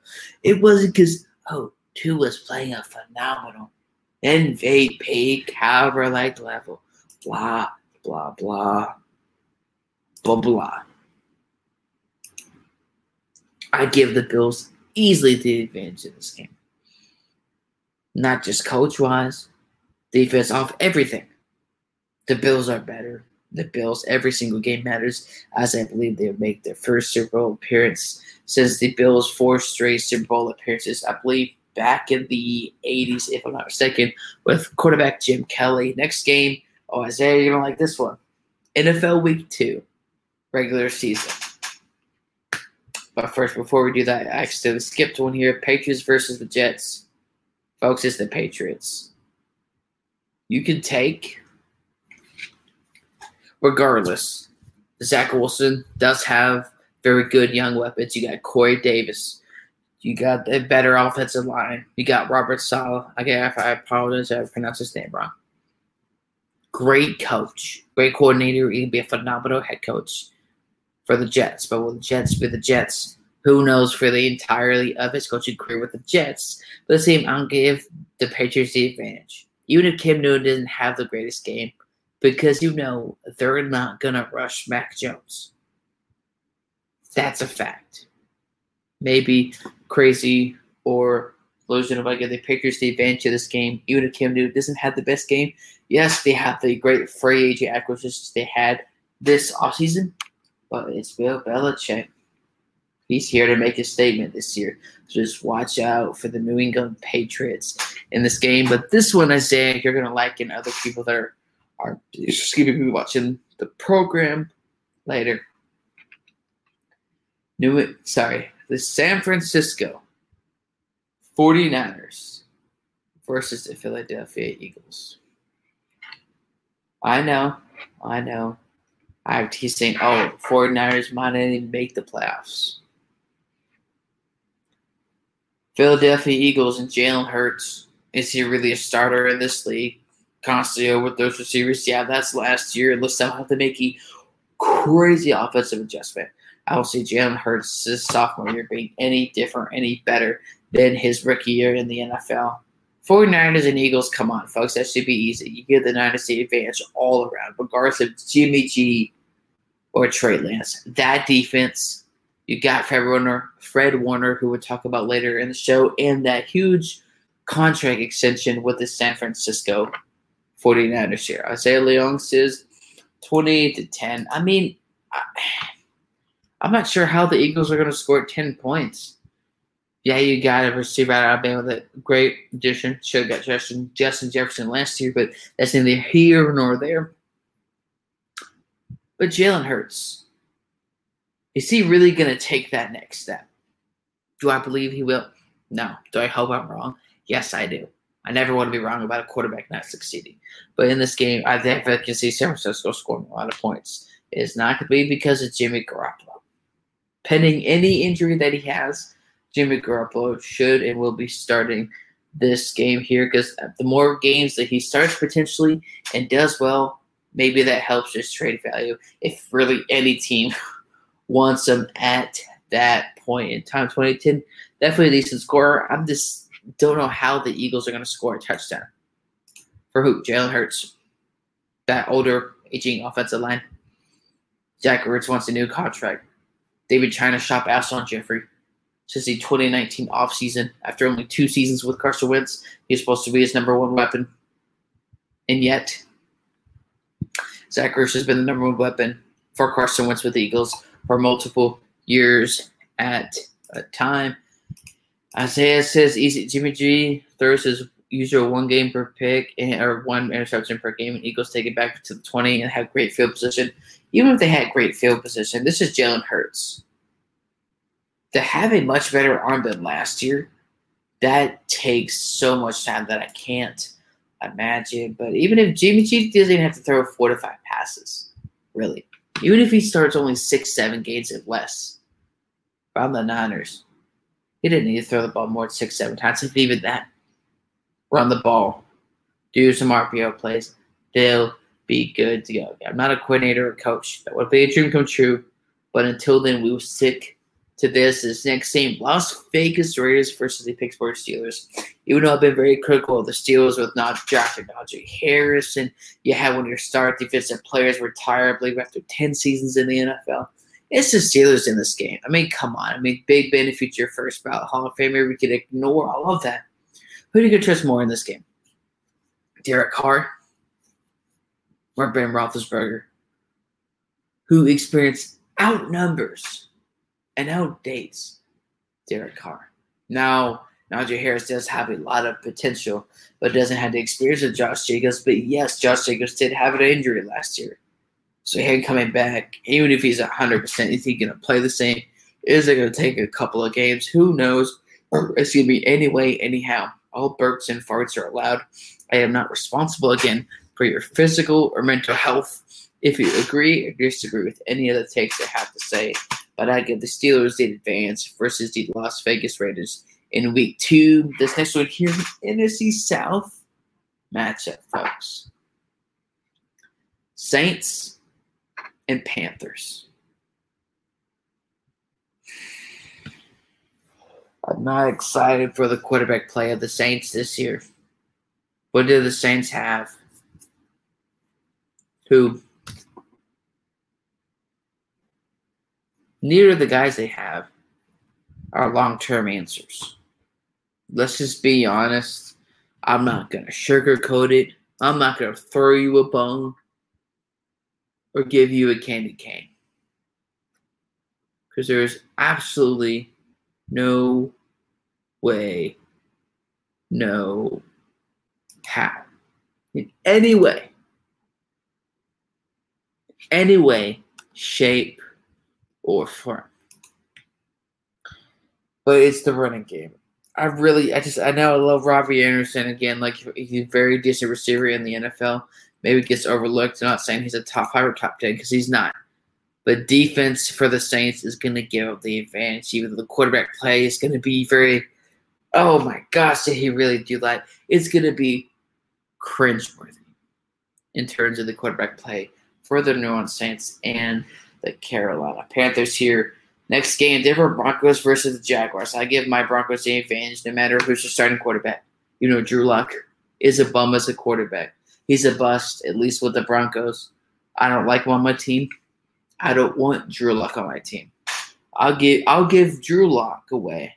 It wasn't because oh Tua was playing a phenomenal MVP caliber like level. Blah blah blah blah blah. I give the Bills easily the advantage in this game. Not just coach wise, defense off everything. The Bills are better the Bills. Every single game matters, as I believe they make their first Super Bowl appearance since the Bills' four straight Super Bowl appearances. I believe back in the 80s, if I'm not mistaken, with quarterback Jim Kelly. Next game, oh, Isaiah, you're going to like this one. NFL Week 2, regular season. But first, before we do that, I actually skipped one here Patriots versus the Jets. Folks, it's the Patriots. You can take regardless, Zach Wilson does have very good young weapons. You got Corey Davis. You got a better offensive line. You got Robert Saleh. Again, I apologize if I pronounced his name wrong. Great coach, great coordinator. He can be a phenomenal head coach for the Jets. But will the Jets be the Jets? Who knows for the entirety of his coaching career with the Jets? But the same, I'll give the Patriots the advantage. Even if Cam Newton didn't have the greatest game, because you know they're not going to rush Mac Jones. That's a fact. Maybe crazy or illusion of I get the Patriots the advantage of this game, even if Cam Newton doesn't have the best game. Yes, they have the great free agent acquisitions they had this offseason, but it's Bill Belichick. He's here to make a statement this year. So just watch out for the New England Patriots in this game. But this one, Isaiah, you're going to like, and other people that are are just excuse me, watching the program later. New sorry, the San Francisco 49ers versus the Philadelphia Eagles. I know, I know. I he's saying, oh, 49ers might not even make the playoffs. Philadelphia Eagles and Jalen Hurts. Is he really a starter in this league? Constantly with those receivers. Yeah, that's last year. Like they'll have to make a crazy offensive adjustment. I don't see Hurts' sophomore year being any different, any better than his rookie year in the NFL. 49ers and Eagles, come on, folks. That should be easy. You give the Niners the advantage all around, regardless of Jimmy G or Trey Lance. That defense, you got Fred Warner, Fred Warner, who we'll talk about later in the show, and that huge contract extension with the San Francisco 49ers here. Isaiah Leong says 28 to 10. I mean, I, I'm not sure how the Eagles are going to score 10 points. Yeah, you got a receiver out of Alabama that great addition. Should have got Justin, Justin Jefferson last year, but that's neither here nor there. But Jalen Hurts, is he really going to take that next step? Do I believe he will? No. Do I hope I'm wrong? Yes, I do. I never want to be wrong about a quarterback not succeeding. But in this game, I think I can see San Francisco scoring a lot of points. It's not going to be because of Jimmy Garoppolo. Pending any injury that he has, Jimmy Garoppolo should and will be starting this game here because the more games that he starts potentially and does well, maybe that helps his trade value. If really any team wants him at that point in time, 2010, definitely a decent scorer. I'm just don't know how the Eagles are going to score a touchdown. For who? Jalen Hurts. That older, aging offensive line. Zach Ertz wants a new contract. David China shop Alshon Jeffery. Since the 2019 offseason, after only two seasons with Carson Wentz, he's supposed to be his number one weapon. And yet, Zach Ertz has been the number one weapon for Carson Wentz with the Eagles for multiple years at a time. Isaiah says easy Jimmy G throws his usual one game per pick and, or one interception per game, and Eagles take it back to the 20 and have great field position. Even if they had great field position, this is Jalen Hurts. To have a much better arm than last year, that takes so much time that I can't imagine. But even if Jimmy G doesn't even have to throw four to five passes, really, even if he starts only six, seven games at less, from the Niners, he didn't need to throw the ball more than six, seven times. If even that, run the ball, do some RPO plays, they'll be good to go. I'm not a coordinator or coach. That would be a dream come true. But until then, we will stick to this. This next game, Las Vegas Raiders versus the Pittsburgh Steelers. Even though I've been very critical of the Steelers with not drafting Najee Harris, and you have one of your star defensive players retire, I believe, after 10 seasons in the NFL. It's the Steelers in this game. I mean, come on. I mean, Big Ben, your first ballot Hall of Famer, we could ignore all of that. Who do you trust more in this game? Derek Carr or Ben Roethlisberger, who experienced outnumbers and outdates Derek Carr. Now, Najee Harris does have a lot of potential, but doesn't have the experience of Josh Jacobs. But yes, Josh Jacobs did have an injury last year. So him coming back, even if he's 100%, is he going to play the same? Is it going to take a couple of games? Who knows? It's going to be anyway, anyhow. All burps and farts are allowed. I am not responsible again for your physical or mental health. If you agree or disagree with any of the takes I have to say, but I give the Steelers the advance versus the Las Vegas Raiders in week two. This next one here, NFC South matchup, folks. Saints and Panthers. I'm not excited for the quarterback play of the Saints this year. What do the Saints have? Who? Neither of the guys they have are long term answers. Let's just be honest. I'm not going to sugarcoat it. I'm not going to throw you a bone or give you a candy cane. Because there's absolutely no way, no how. In any way, any way, shape, or form. But it's the running game. I really, I just, I know I love Robby Anderson again. Like he's a very decent receiver in the NFL maybe gets overlooked. I'm not saying he's a top five or top ten because he's not. But defense for the Saints is going to give up the advantage. Even the quarterback play is going to be very, oh my gosh, did he really do that? It's going to be cringeworthy in terms of the quarterback play for the New Orleans Saints and the Carolina Panthers here. Next game, Denver Broncos versus the Jaguars. I give my Broncos the advantage no matter who's the starting quarterback. You know, Drew Lock is a bum as a quarterback. He's a bust, at least with the Broncos. I don't like him on my team. I don't want Drew Lock on my team. I'll give I'll give Drew Lock away.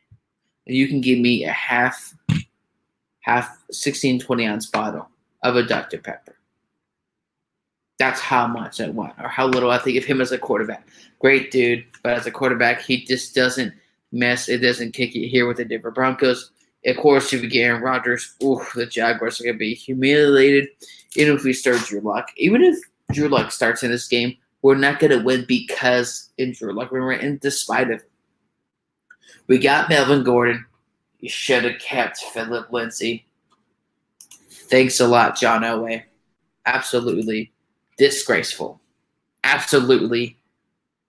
And you can give me a half half 16, 20 ounce bottle of a Dr. Pepper. That's how much I want, or how little I think of him as a quarterback. Great dude, but as a quarterback, he just doesn't mess. It doesn't kick it here with the Denver Broncos. Of course, if you get Aaron Rodgers, oof, the Jaguars are going to be humiliated even if we start Drew Lock, even if Drew Lock starts in this game, we're not going to win because in Drew Lock, we're in despite of. We got Melvin Gordon. You should have kept Philip Lindsay. Thanks a lot, John Elway. Absolutely disgraceful. Absolutely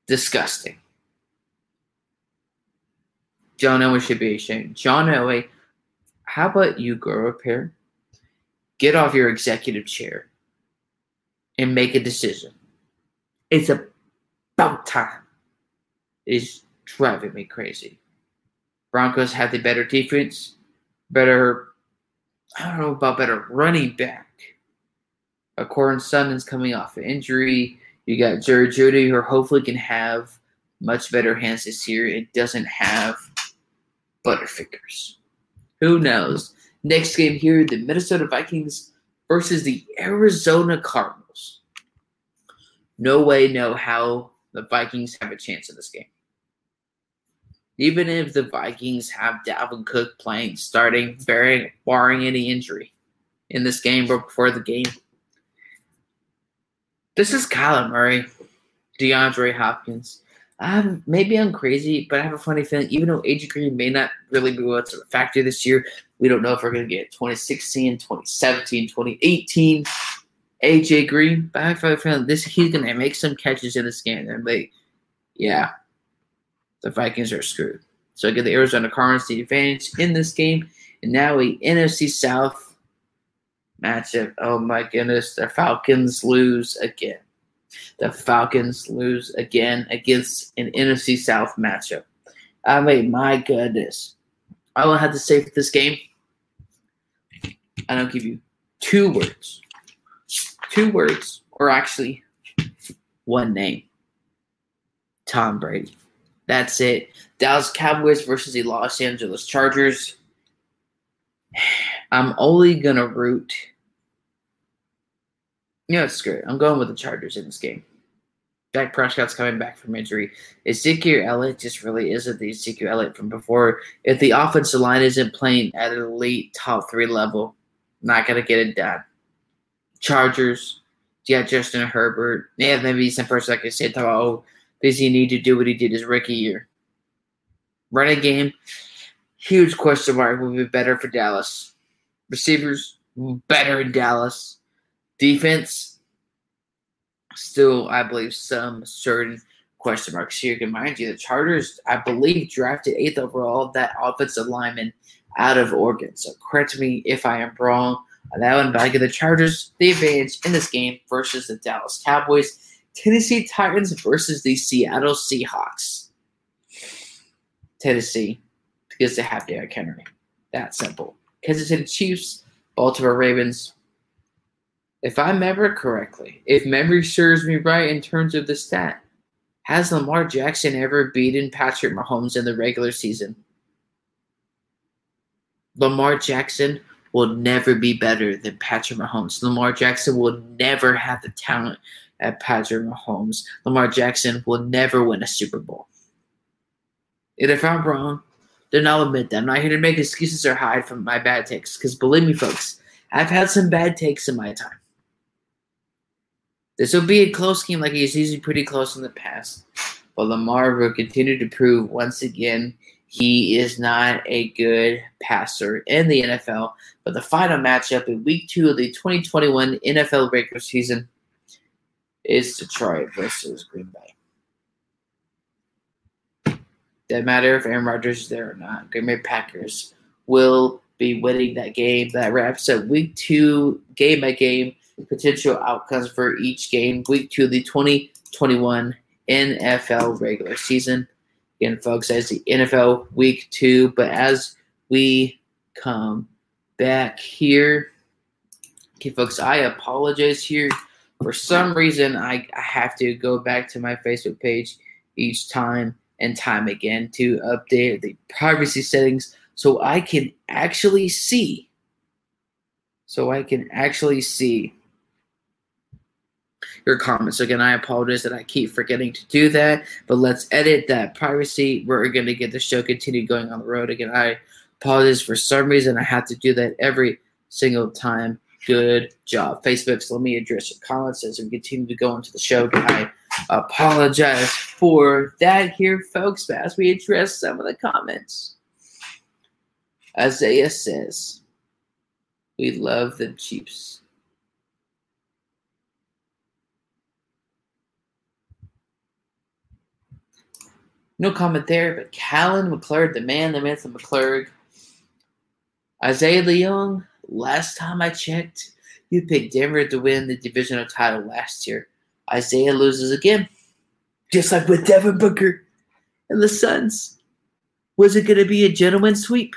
disgusting. John Elway should be ashamed. John Elway, how about you grow up here, get off your executive chair, and make a decision? It's about time. It's driving me crazy. Broncos have the better defense, better, I don't know about better running back. Courtland Sutton's coming off an injury. You got Jerry Jeudy, who hopefully can have much better hands this year. It doesn't have Butterfingers. Who knows? Next game here, the Minnesota Vikings versus the Arizona Cardinals. No way, no how the Vikings have a chance in this game. Even if the Vikings have Dalvin Cook playing, starting, barring, barring any injury in this game or before the game. This is Kyler Murray, DeAndre Hopkins, um, maybe I'm crazy, but I have a funny feeling. Even though AJ Green may not really be what's a factor this year, we don't know if we're going to get 2016, 2017, 2018 AJ Green. But I have a feeling this he's going to make some catches in this game, and yeah, the Vikings are screwed. So I get the Arizona Cardinals the advantage in this game, and now a NFC South matchup. Oh my goodness, the Falcons lose again the Falcons lose again against an NFC South matchup. I mean, my goodness. I have to say for this game, I don't give you two words. Two words, or actually one name. Tom Brady. That's it. Dallas Cowboys versus the Los Angeles Chargers. I'm only gonna root you know, it's great. I'm going with the Chargers in this game. Dak Prescott's coming back from injury. Ezekiel Elliott just really isn't the Ezekiel Elliott from before. If the offensive line isn't playing at an elite top three level, not gonna get it done. Chargers, yeah, Justin Herbert. Yeah, maybe some person like I said, oh, does he need to do what he did his rookie year? Running game, huge question mark. Will be better for Dallas. Receivers, better in Dallas. Defense, still, I believe, some certain question marks here. Mind you, the Chargers, I believe, drafted eighth overall that offensive lineman out of Oregon. So correct me if I am wrong on that one, but I give the Chargers the advantage in this game versus the Dallas Cowboys. Tennessee Titans versus the Seattle Seahawks. Tennessee, because they have Derrick Henry. That simple. Kansas City Chiefs, Baltimore Ravens, if I remember correctly, if memory serves me right in terms of the stat, has Lamar Jackson ever beaten Patrick Mahomes in the regular season? Lamar Jackson will never be better than Patrick Mahomes. Lamar Jackson will never have the talent at Patrick Mahomes. Lamar Jackson will never win a Super Bowl. If I'm wrong, then I'll admit that. I'm not here to make excuses or hide from my bad takes, because believe me, folks, I've had some bad takes in my time. This will be a close game like he's usually pretty close in the past. But Lamar will continue to prove once again he is not a good passer in the NFL. But the final matchup in week two of the 2021 NFL regular season is Detroit versus Green Bay. Doesn't matter if Aaron Rodgers is there or not. Green Bay Packers will be winning that game. That wraps up week two, game by game potential outcomes for each game, week two of the 2021 NFL regular season. Again, folks, as the NFL week two, but as we come back here, okay, folks, I apologize here. For some reason, I, I have to go back to my Facebook page each time and time again to update the privacy settings so I can actually see. So I can actually see your comments. Again, I apologize that I keep forgetting to do that, but let's edit that privacy. We're going to get the show continued going on the road. Again, I apologize for some reason. I have to do that every single time. Good job, Facebook. So let me address your comments as we continue to go into the show. I apologize for that here, folks, as we address some of the comments. Isaiah says, We love the Chiefs. No comment there, but Callan McClurg, the man, the myth of McClurg. Isaiah Leong, last time I checked, you picked Denver to win the divisional title last year. Isaiah loses again. Just like with Devin Booker and the Suns. Was it going to be a gentleman's sweep?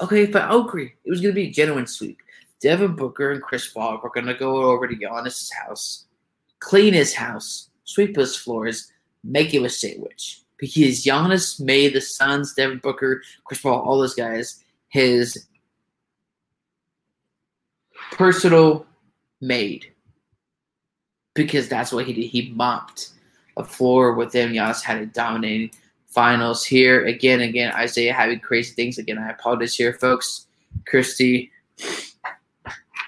Okay, I agree. It was going to be a gentleman's sweep. Devin Booker and Chris Paul were going to go over to Giannis' house, clean his house, sweep his floors, make him a sandwich. Because Giannis made the Suns, Devin Booker, Chris Paul, all those guys, his personal maid. Because that's what he did. He mopped a floor with them. Giannis had a dominating finals here. Again, again, Isaiah having crazy things. Again, I apologize here, folks. Christy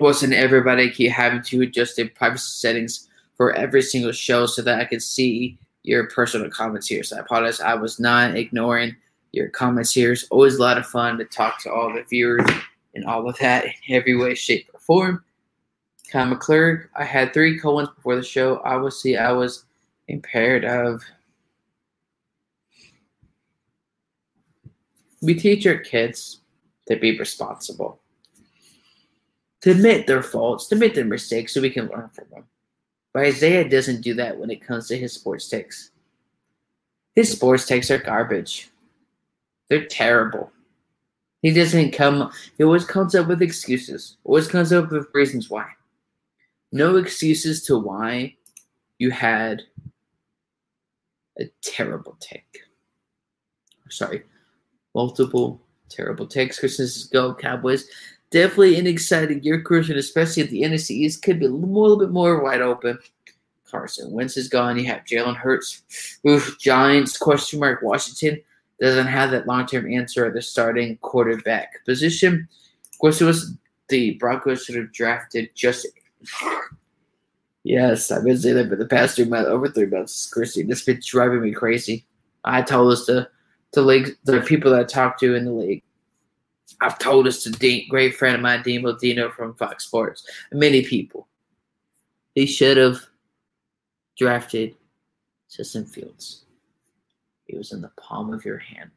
wasn't everybody keep having to adjust their privacy settings for every single show so that I could see your personal comments here. So I apologize. I was not ignoring your comments here. It's always a lot of fun to talk to all the viewers and all of that in every way, shape, or form. Kyle McClurg, I had three colons before the show. Obviously, I was impaired of. We teach our kids to be responsible, to admit their faults, to admit their mistakes so we can learn from them. But Isaiah doesn't do that when it comes to his sports takes. His sports takes are garbage. They're terrible. He doesn't come, he always comes up with excuses, always comes up with reasons why. No excuses to why you had a terrible take. Sorry, multiple terrible takes. Christmas is go Cowboys. Definitely an exciting year, Christian, especially at the NFC East could be a little, bit more wide open. Carson Wentz is gone. You have Jalen Hurts. Oof, Giants, question mark. Washington doesn't have that long term answer at the starting quarterback position. Of course, it was the Broncos should have drafted just. Yes, I've been saying that for the past three months, over three months, Christy. This been driving me crazy. I told this to, to league, the people that I talk to in the league. I've told this to Dean, great friend of mine, Dean Modino from Fox Sports, many people. He should have drafted Justin Fields. He was in the palm of your hand.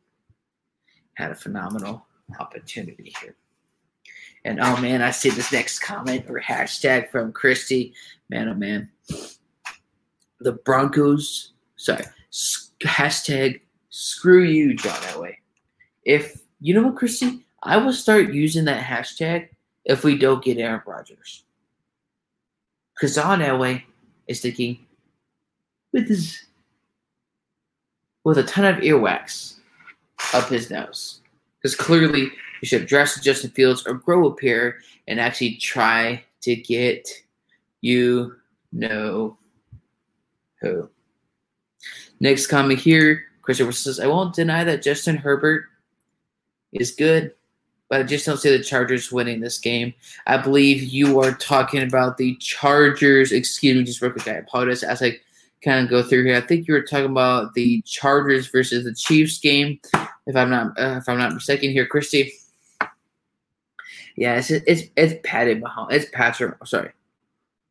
Had a phenomenal opportunity here. And oh man, I see this next comment or hashtag from Christy. Man, oh man. The Broncos, sorry, hashtag screw you, John Elway. If you know what, Christy, I will start using that hashtag if we don't get Aaron Rodgers. Because John Elway is thinking with his with a ton of earwax up his nose. Because clearly you should drafted Justin Fields or grow a pair and actually try to get you know who. Next comment here, Christopher says, I won't deny that Justin Herbert is good, but I just don't see the Chargers winning this game. I believe you are talking about the Chargers. Excuse me, just real quick. I apologize I kind of go through here. I think you were talking about the Chargers versus the Chiefs game, if I'm not uh, if I'm not mistaken here, Christy. Yeah, it's it's it's Patty Mahomes. It's Patrick. Sorry,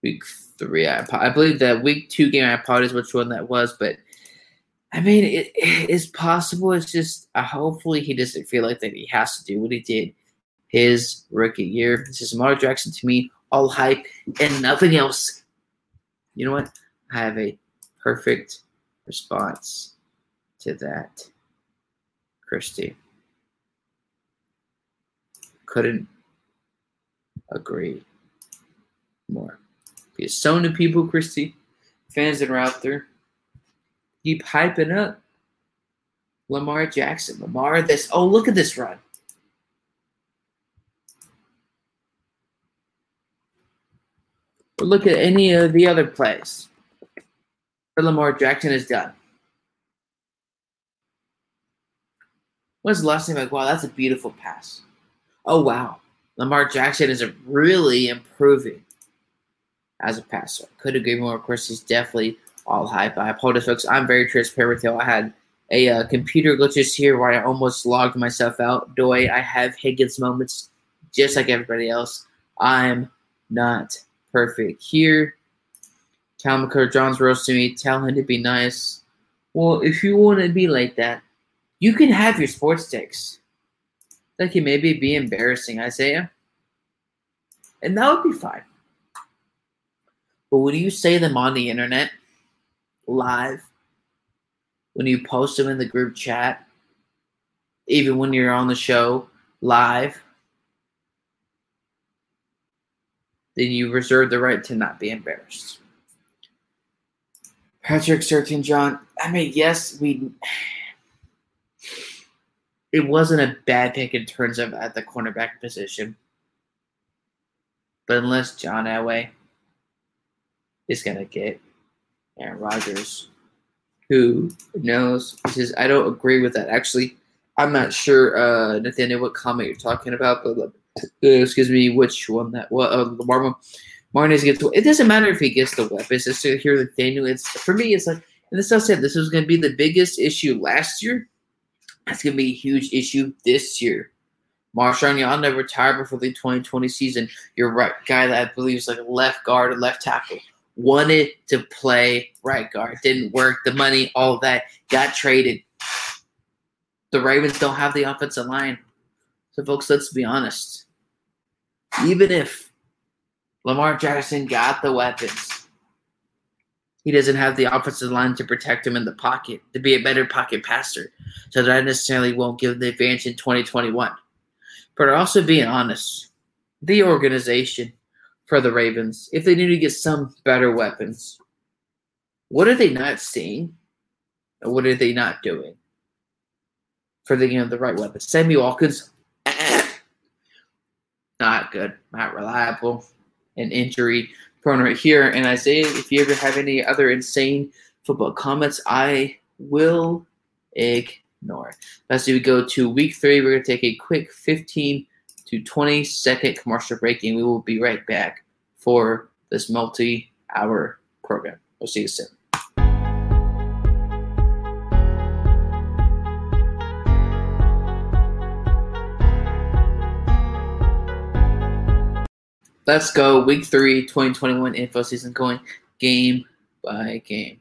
week three. I I believe that week two game. I apologize which one that was, but I mean it is possible. It's just uh, hopefully he doesn't feel like that he has to do what he did his rookie year. This is Lamar Jackson to me, all hype and nothing else. You know what? I have a perfect response to that, Christy. Couldn't agree more. Because so many people, Christy, fans that are out there, keep hyping up Lamar Jackson. Lamar, this, oh, look at this run. Or look at any of the other plays. Lamar Jackson is done. The last time like, wow, that's a beautiful pass? Oh wow. Lamar Jackson is really improving as a passer. Could agree more. Of course, he's definitely all hype. I apologize, folks. I'm very transparent with you. I had a uh, computer glitches here where I almost logged myself out. Do I have Higgins moments just like everybody else. I'm not perfect here. Cal McCur, John's roasting me. Tell him to be nice. Well, if you want to be like that, you can have your sports takes. That can maybe be embarrassing, Isaiah. And that would be fine. But when you say them on the internet, live, when you post them in the group chat, even when you're on the show live, then you reserve the right to not be embarrassed. Patrick Surtain, John. I mean, yes, we. It wasn't a bad pick in terms of at the cornerback position. But unless John Elway is going to get Aaron Rodgers, who knows? Because I don't agree with that. Actually, I'm not sure, uh, Nathaniel, what comment you're talking about, but uh, excuse me, which one that what uh, Lamar Martinez gets. It doesn't matter if he gets the weapons. It's to hear Nathaniel. It's for me. It's like, and this I said this was going to be the biggest issue last year. It's going to be a huge issue this year. Marshal Yanda retired before the 2020 season. You're right, guy that I believe is like left guard or left tackle wanted to play right guard. Didn't work. The money, all that, got traded. The Ravens don't have the offensive line. So, folks, let's be honest. Even if Lamar Jackson got the weapons, he doesn't have the offensive line to protect him in the pocket, to be a better pocket passer. So that necessarily won't give the advantage in 2021. But also being honest, the organization for the Ravens if they need to get some better weapons. What are they not seeing? And what are they not doing for the you know, the right weapons? Sammy Watkins, not good, not reliable, an injury prone right here. And Isaiah, if you ever have any other insane football comments, I will ignore. As we go to week three, we're going to take a quick 15 to 20 second commercial break, and we will be right back for this multi hour program. We'll see you soon. Let's go. Week three, 2021 info season going game by game.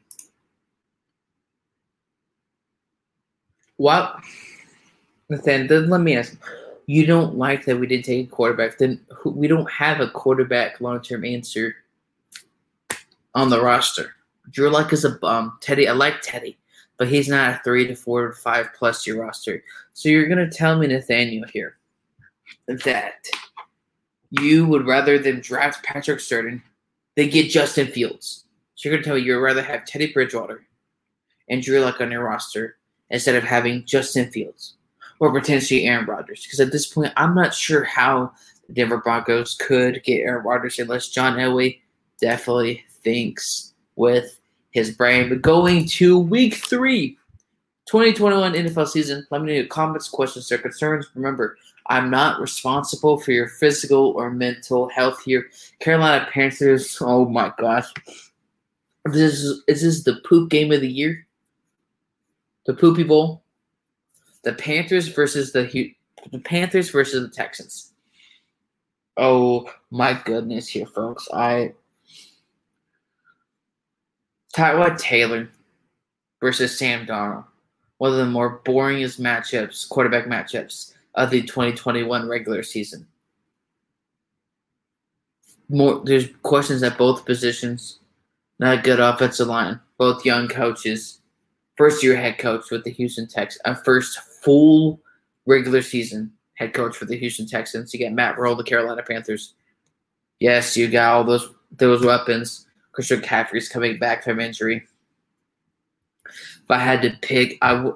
What? Then let me ask you don't like that we didn't take a quarterback, then we don't have a quarterback long term answer on the roster. Drew Lock is a bum. Teddy, I like Teddy, but he's not a three to four to five plus year roster. So you're gonna tell me, Nathaniel, here that you would rather than draft Patrick Surtain than get Justin Fields. So you're gonna tell me you'd rather have Teddy Bridgewater and Drew Lock on your roster instead of having Justin Fields or potentially Aaron Rodgers. Because at this point, I'm not sure how the Denver Broncos could get Aaron Rodgers unless John Elway definitely thinks with his brain. But going to week three, 2021 NFL season, let me know your comments, questions, or concerns. Remember, I'm not responsible for your physical or mental health here. Carolina Panthers, oh my gosh. This is, is this the poop game of the year? The Poopy Bowl? the Panthers versus the the Panthers versus the Texans. Oh my goodness, here, folks. I Tyrod Taylor versus Sam Darnold. One of the more boringest matchups, quarterback matchups of the 2021 regular season. More there's questions at both positions. Not a good offensive line. Both young coaches. First year head coach with the Houston Texans. A uh, first full regular season head coach for the Houston Texans. You get Matt Rhule, the Carolina Panthers. Yes, you got all those those weapons. Christian McCaffrey's coming back from injury. If I had to pick, I would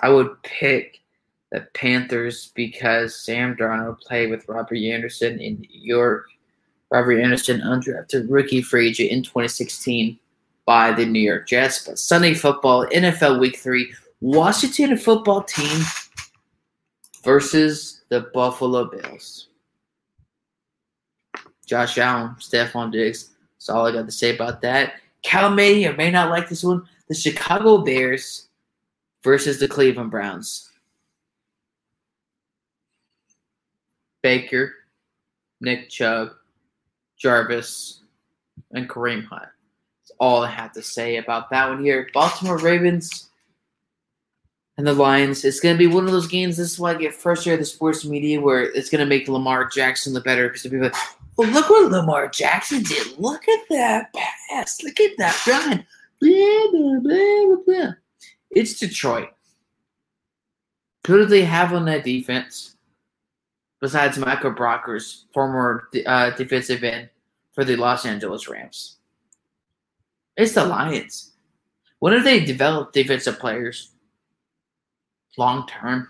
I would pick the Panthers because Sam Darnold played with Robert Anderson in New York. Robert Anderson undrafted rookie free agent in 2016 by the New York Jets. But Sunday football, NFL Week 3, Washington football team versus the Buffalo Bills. Josh Allen, Stefon Diggs. That's all I got to say about that. Cal may or may not like this one. The Chicago Bears versus the Cleveland Browns. Baker, Nick Chubb, Jarvis, and Kareem Hunt. That's all I have to say about that one here. Baltimore Ravens and the Lions. It's going to be one of those games. This is why I get frustrated with the sports media where it's going to make Lamar Jackson look better because the people like, well, look what Lamar Jackson did. Look at that pass. Look at that run. Blah, blah, blah, blah, blah. It's Detroit. Who do they have on that defense besides Michael Brockers, former uh, defensive end for the Los Angeles Rams? It's the Lions. When have they developed defensive players long term?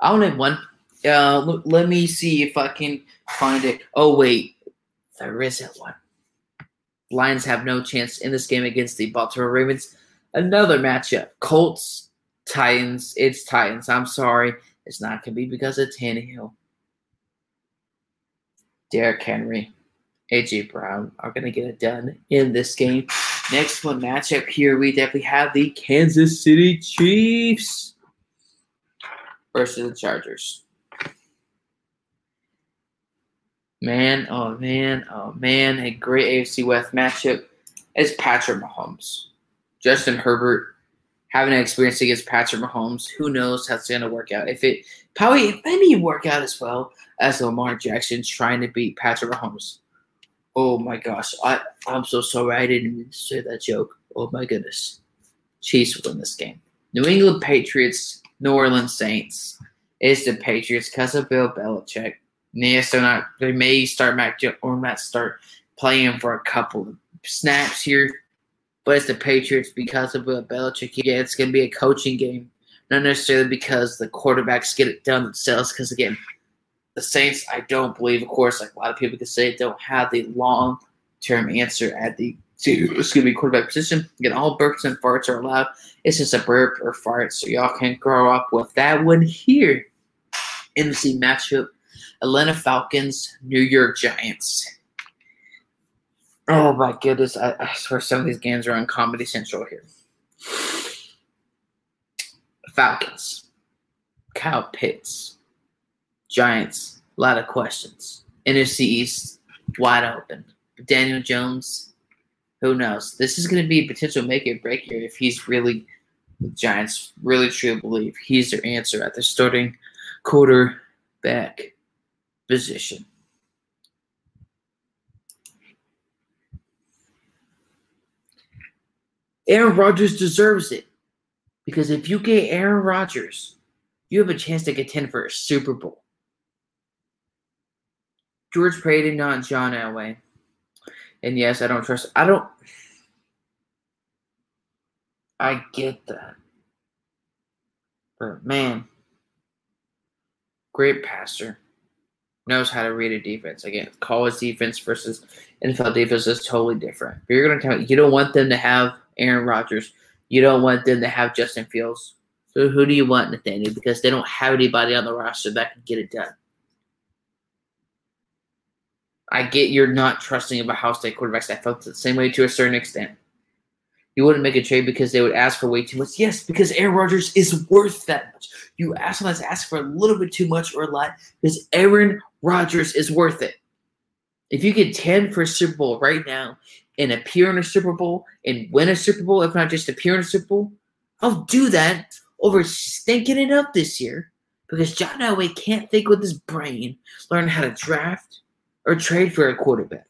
I only one. Uh, l- let me see if I can find it. Oh wait, there isn't one. Lions have no chance in this game against the Baltimore Ravens. Another matchup: Colts, Titans. It's Titans. I'm sorry, it's not gonna be because of Tannehill. Derrick Henry, AJ Brown are gonna get it done in this game. Next one matchup here, we definitely have the Kansas City Chiefs versus the Chargers. Man, oh man, oh man, a great AFC West matchup is Patrick Mahomes. Justin Herbert having an experience against Patrick Mahomes. Who knows how it's going to work out? If it probably it may work out as well as Lamar Jackson's trying to beat Patrick Mahomes. Oh my gosh, I I'm so sorry I didn't say that joke. Oh my goodness, Chiefs win this game. New England Patriots, New Orleans Saints. It's the Patriots because of Bill Belichick. Yes, they're not. They may start Jo- or not start playing for a couple of snaps here, but it's the Patriots because of Bill Belichick. Yeah, it's going to be a coaching game, not necessarily because the quarterbacks get it done themselves. Because again, the Saints, I don't believe, of course, like a lot of people could say, don't have the long term answer at the excuse me quarterback position. Again, all burps and farts are allowed. It's just a burp or fart, so y'all can grow up with that one here. NFC matchup. Atlanta Falcons, New York Giants. Oh my goodness. I, I swear some of these games are on Comedy Central here. Falcons, Kyle Pitts, Giants, a lot of questions. NFC East, wide open. Daniel Jones, who knows? This is going to be a potential make or break here if he's really, the Giants really truly believe he's their answer at the starting quarterback position. Aaron Rodgers deserves it. Because if you get Aaron Rodgers, you have a chance to contend for a Super Bowl. George Paton, not John Elway. And yes, I don't trust. I don't. I get that. But man, great passer. Knows how to read a defense. Again, college defense versus NFL defense is totally different. You're going to tell me you don't want them to have Aaron Rodgers. You don't want them to have Justin Fields. So who do you want, Nathaniel? Because they don't have anybody on the roster that can get it done. I get you're not trusting of Ohio State quarterbacks. I felt the same way to a certain extent. You wouldn't make a trade because they would ask for way too much. Yes, because Aaron Rodgers is worth that much. You ask sometimes ask for a little bit too much or a lot because Aaron Rodgers is worth it. If you get 10 for a Super Bowl right now and appear in a Super Bowl and win a Super Bowl, if not just appear in a Super Bowl, I'll do that over stinking it up this year because John Elway can't think with his brain, learn how to draft or trade for a quarterback.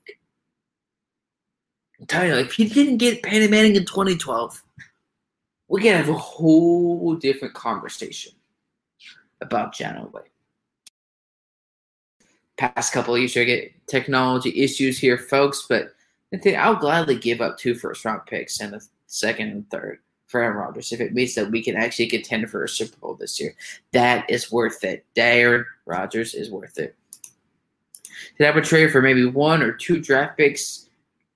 I'm telling you, if he didn't get Peyton Manning in 2012, we could have a whole different conversation about John Elway. Past couple of years, I get technology issues here, folks, but I think I'll gladly give up two first round picks and a second and third for Aaron Rodgers if it means that we can actually contend for a Super Bowl this year. That is worth it. Aaron Rodgers is worth it. To have a trade for maybe one or two draft picks,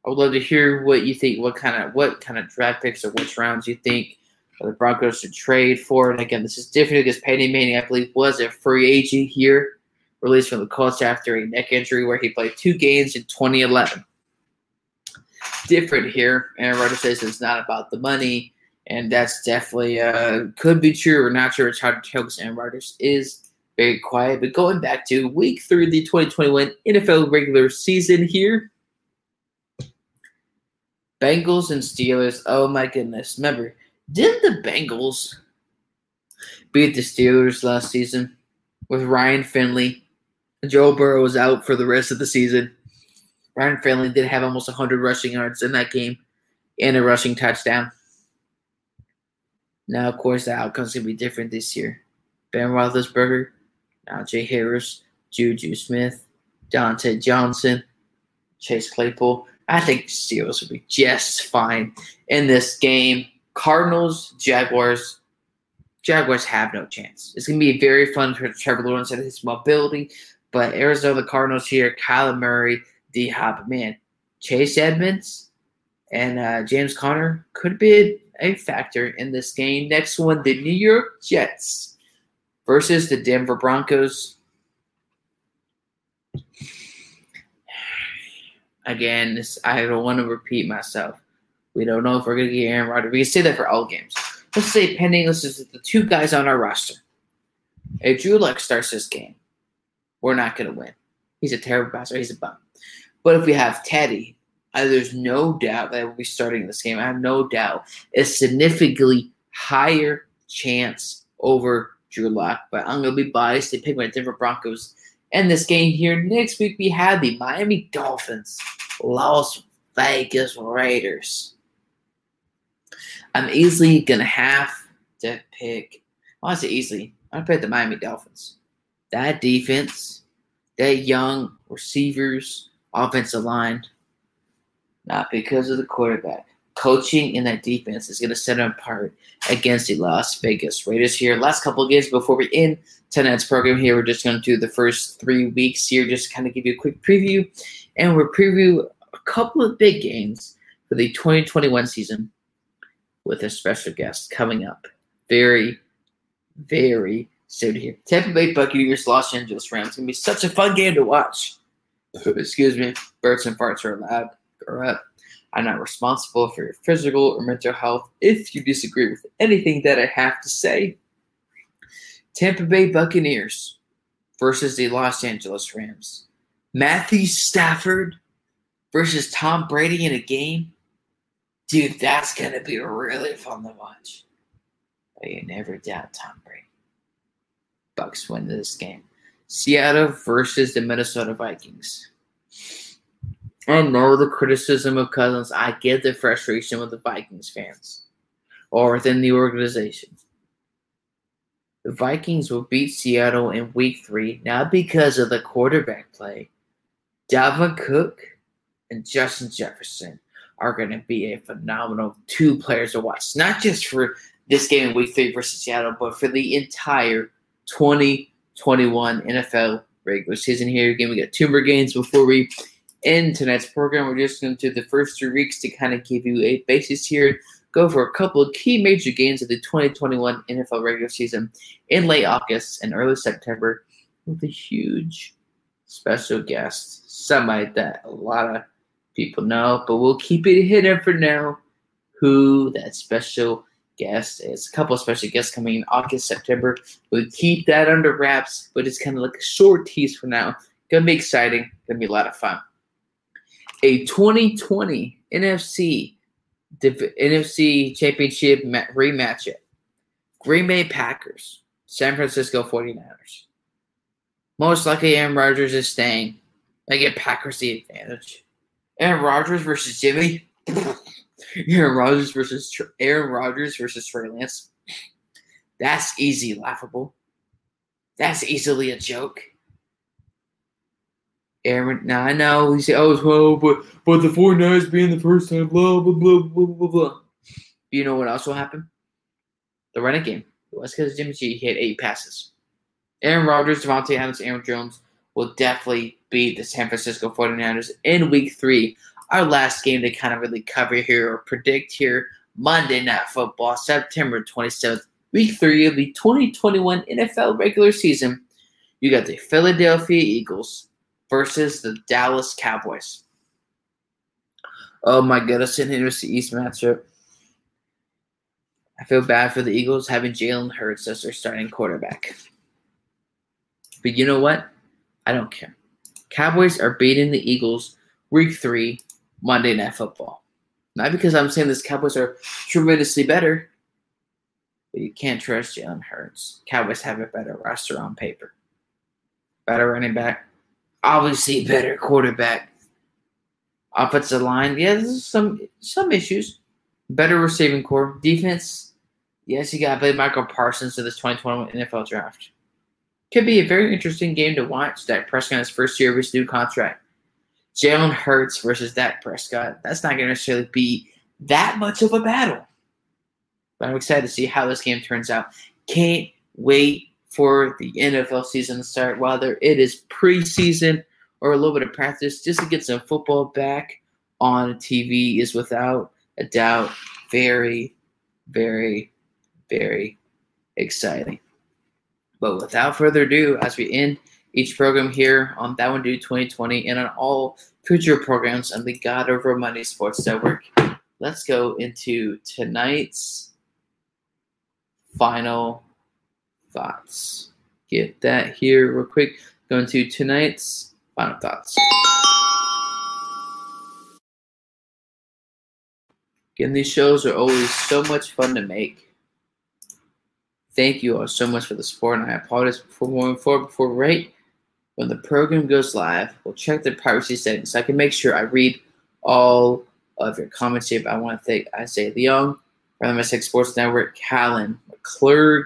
I would love to hear what you think. What kind of what kind of draft picks or which rounds you think the Broncos should trade for? And again, this is different because Peyton Manning, I believe, was a free agent here, released from the Colts after a neck injury where he played two games in 2011. Different here. Aaron Rodgers says it's not about the money, and that's definitely uh, could be true or not sure It's hard to tell because Aaron Rodgers is very quiet. But going back to week three of the 2021 NFL regular season here. Bengals and Steelers. Oh my goodness. Remember, didn't the Bengals beat the Steelers last season with Ryan Finley? Joe Burrow was out for the rest of the season. Ryan Finley did have almost 100 rushing yards in that game and a rushing touchdown. Now, of course, the outcome's going to be different this year. Ben Roethlisberger, Najee Harris, Juju Smith, Diontae Johnson, Chase Claypool. I think Steelers will be just fine in this game. Cardinals, Jaguars. Jaguars have no chance. It's going to be very fun for Trevor Lawrence and his mobility. But Arizona Cardinals here, Kyler Murray, D Hop, man, Chase Edmonds and uh, James Conner could be a factor in this game. Next one, the New York Jets versus the Denver Broncos. Again, this, I don't want to repeat myself. We don't know if we're going to get Aaron Rodgers. We can say that for all games. Let's say pending this is the two guys on our roster. If Drew Lock starts this game, we're not going to win. He's a terrible passer. He's a bum. But if we have Teddy, there's no doubt that we'll be starting this game. I have no doubt. A significantly higher chance over Drew Lock, but I'm going to be biased. to pick my Denver Broncos. And this game here next week, we have the Miami Dolphins, Las Vegas Raiders. I'm easily going to have to pick, well, I say easily, I'm going to pick the Miami Dolphins. That defense, that young receivers, offensive line, not because of the quarterback. Coaching in that defense is going to set them apart against the Las Vegas Raiders here. Last couple of games before we end tonight's program here, we're just going to do the first three weeks here, just kind of give you a quick preview. And we'll preview a couple of big games for the 2021 season with a special guest coming up very, very soon here. Tampa Bay Buccaneers, Los Angeles Rams. It's going to be such a fun game to watch. Excuse me. Birds and farts are allowed. Up. I'm not responsible for your physical or mental health if you disagree with anything that I have to say. Tampa Bay Buccaneers versus the Los Angeles Rams. Matthew Stafford versus Tom Brady in a game. Dude, that's going to be really fun to watch. But you never doubt Tom Brady. Bucks win this game. Seattle versus the Minnesota Vikings. I know the criticism of Cousins. I get the frustration with the Vikings fans or within the organization. The Vikings will beat Seattle in week three, not because of the quarterback play. Dalvin Cook and Justin Jefferson are going to be a phenomenal two players to watch, not just for this game in week three versus Seattle, but for the entire 2021 NFL regular season here. Again, we got two more games before we end tonight's program. We're just going to do the first three weeks to kind of give you a basis here, go for a couple of key major games of the 2021 NFL regular season in late August and early September with a huge special guest, somebody that a lot of people know, but we'll keep it hidden for now who that special guest It's A couple of special guests coming in August, September. We'll keep that under wraps, but it's kind of like a short tease for now. Gonna be exciting, gonna be a lot of fun a 2020 NFC NFC Championship rematch it. Green Bay Packers, San Francisco 49ers. Most likely Aaron Rodgers is staying. I get Packers the advantage. Aaron Rodgers versus Jimmy. Aaron Rodgers versus Aaron Rodgers versus Trey Lance. That's easy laughable. That's easily a joke. Aaron, now I know he said, "Oh, well, but but the 49ers being the first time, blah blah blah blah blah blah." You know what else will happen? The running game. Was because Jimmy G hit eight passes. Aaron Rodgers, Davante Adams, Aaron Jones will definitely beat the San Francisco 49ers in Week Three. Our last game to kind of really cover here or predict here Monday Night Football, September 27th, Week Three of the 2021 NFL regular season. You got the Philadelphia Eagles versus the Dallas Cowboys. Oh my goodness, an NFC East matchup. I feel bad for the Eagles having Jalen Hurts as their starting quarterback. But you know what? I don't care. Cowboys are beating the Eagles week three, Monday Night Football. Not because I'm saying this Cowboys are tremendously better, but you can't trust Jalen Hurts. Cowboys have a better roster on paper. Better running back. Obviously better quarterback. Offensive line, yeah, there's some some issues. Better receiving corps. Defense, yes, you got to play Micah Parsons to this 2021 NFL draft. Could be a very interesting game to watch. Dak Prescott first year of his new contract. Jalen Hurts versus Dak Prescott. That's not going to necessarily be that much of a battle. But I'm excited to see how this game turns out. Can't wait for the NFL season to start. Whether it is preseason or a little bit of practice, just to get some football back on TV is without a doubt very, very, very exciting. But without further ado, as we end each program here on That One Dude 2020 and on all future programs on the God Over Money Sports Network, let's go into tonight's final thoughts. Get that here real quick. Go into tonight's final thoughts. Again, these shows are always so much fun to make. Thank you all so much for the support, and I apologize for moving forward. Before right when the program goes live, we'll check the privacy settings so I can make sure I read all of your comments here. But I want to thank Isaiah Leong from the MSX Sports Network, Callan McClurg.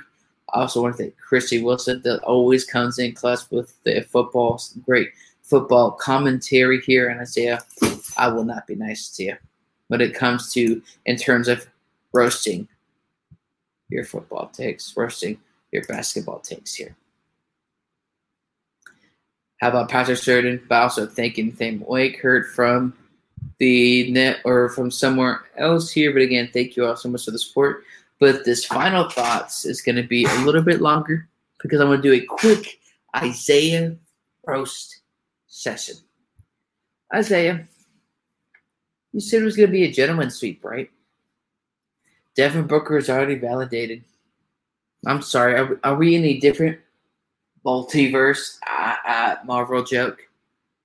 I also want to thank Christy Wilson that always comes in class with the football, great football commentary here. And Isaiah, I will not be nice to you when it comes to in terms of roasting your football takes, roasting your basketball takes here. How about Pastor Sheridan? But also thanking Tham Wake heard from the net or from somewhere else here. But again, thank you all so much for the support. But this final thoughts is going to be a little bit longer because I'm going to do a quick Isaiah roast session. Isaiah, you said it was going to be a gentleman sweep, right? Devin Booker is already validated. I'm sorry. Are, are we in a different multiverse? Uh, uh, Marvel joke,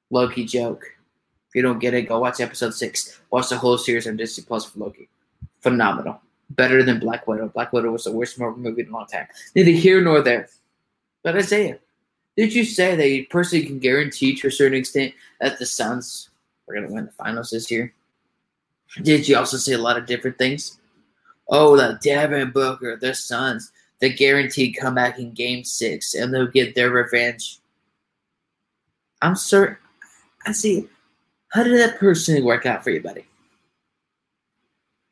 Loki joke. If you don't get it, go watch episode six. Watch the whole series on Disney Plus for Loki. Phenomenal. Better than Black Widow. Black Widow was the worst Marvel movie in a long time. Neither here nor there. But Isaiah, did you say that you personally can guarantee to a certain extent that the Suns are going to win the finals this year? Did you also say a lot of different things? Oh, the Devin Booker, the Suns, the guaranteed comeback in game six, and they'll get their revenge. I'm certain. I see. How did that personally work out for you, buddy?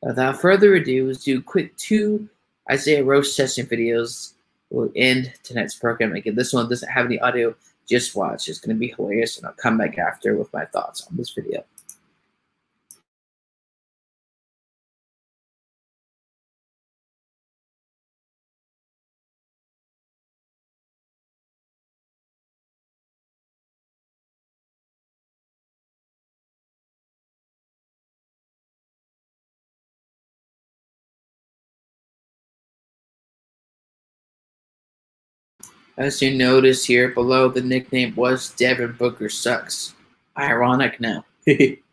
Without further ado, let's do quick two Isaiah Roast session videos. We'll end tonight's program. Again, this one doesn't have any audio. Just watch. It's going to be hilarious, and I'll come back after with my thoughts on this video. As you notice here below, the nickname was Devin Booker Sucks. Ironic now.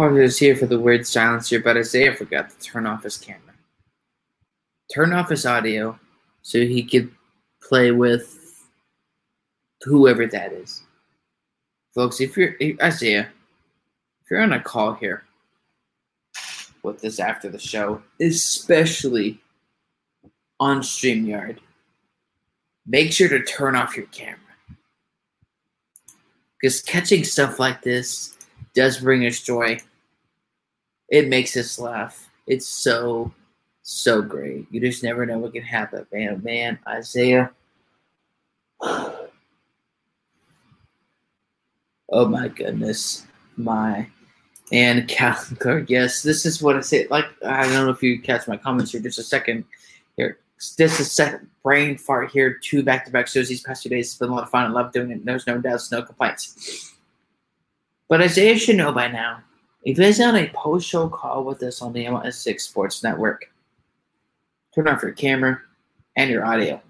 Is here for the weird silence here, but Isaiah forgot to turn off his camera. Turn off his audio so he could play with whoever that is. Folks, if you're Isaiah, if you're on a call here, with this after the show, especially on StreamYard. Make sure to turn off your camera. Because catching stuff like this does bring us joy. It makes us laugh. It's so, so great. You just never know what can happen, man. Oh, man, Isaiah. Oh my goodness. My and calendar. Yes, this is what I say. Like I don't know if you catch my comments here. Just a second here. This is second brain fart here. Two back to back shows these past two days. It's been a lot of fun. I love doing it. There's no doubts, no complaints. But Isaiah should know by now. If he's on a post show call with us on the MLS6 Sports Network, turn off your camera and your audio.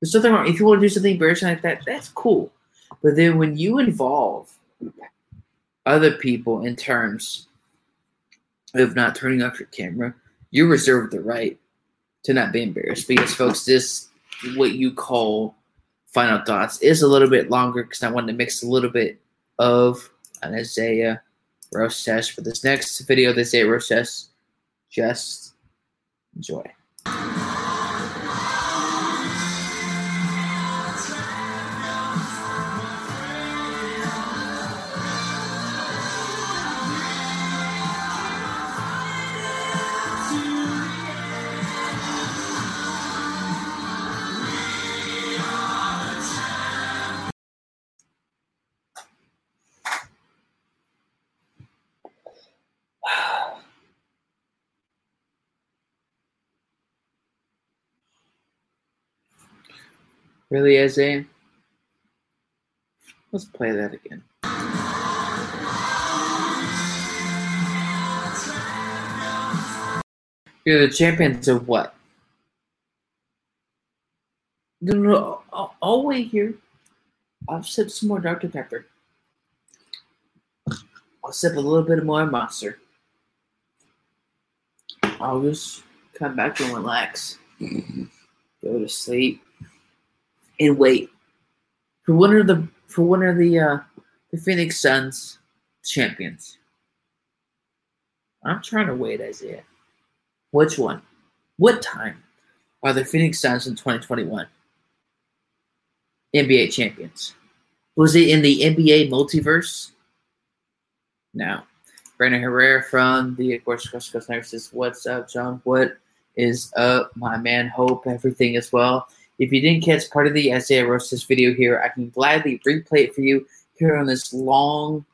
There's nothing wrong. If you want to do something embarrassing like that, that's cool. But then when you involve other people in terms of not turning off your camera, you reserve the right to not be embarrassed. Because, folks, this what you call final thoughts is a little bit longer because I wanted to mix a little bit of an Roses for this next video. This Isaiah Roses, just enjoy. Really, Isaiah? Let's play that again. You're the champions of what? No, no, I'll wait here. I'll sip some more Dr. Pepper. I'll sip a little bit more Monster. I'll just come back and relax. Go to sleep and wait for one of the for one of the uh, the Phoenix Suns champions. I'm trying to wait, Isaiah. Which one? What time are the Phoenix Suns in 2021 NBA champions? Was it in the NBA multiverse? No. Brandon Herrera from the of course Coast Coast says, What's up, John? What is up, my man? Hope everything is well. If you didn't catch part of the Isaiah Roses video here, I can gladly replay it for you here on this long,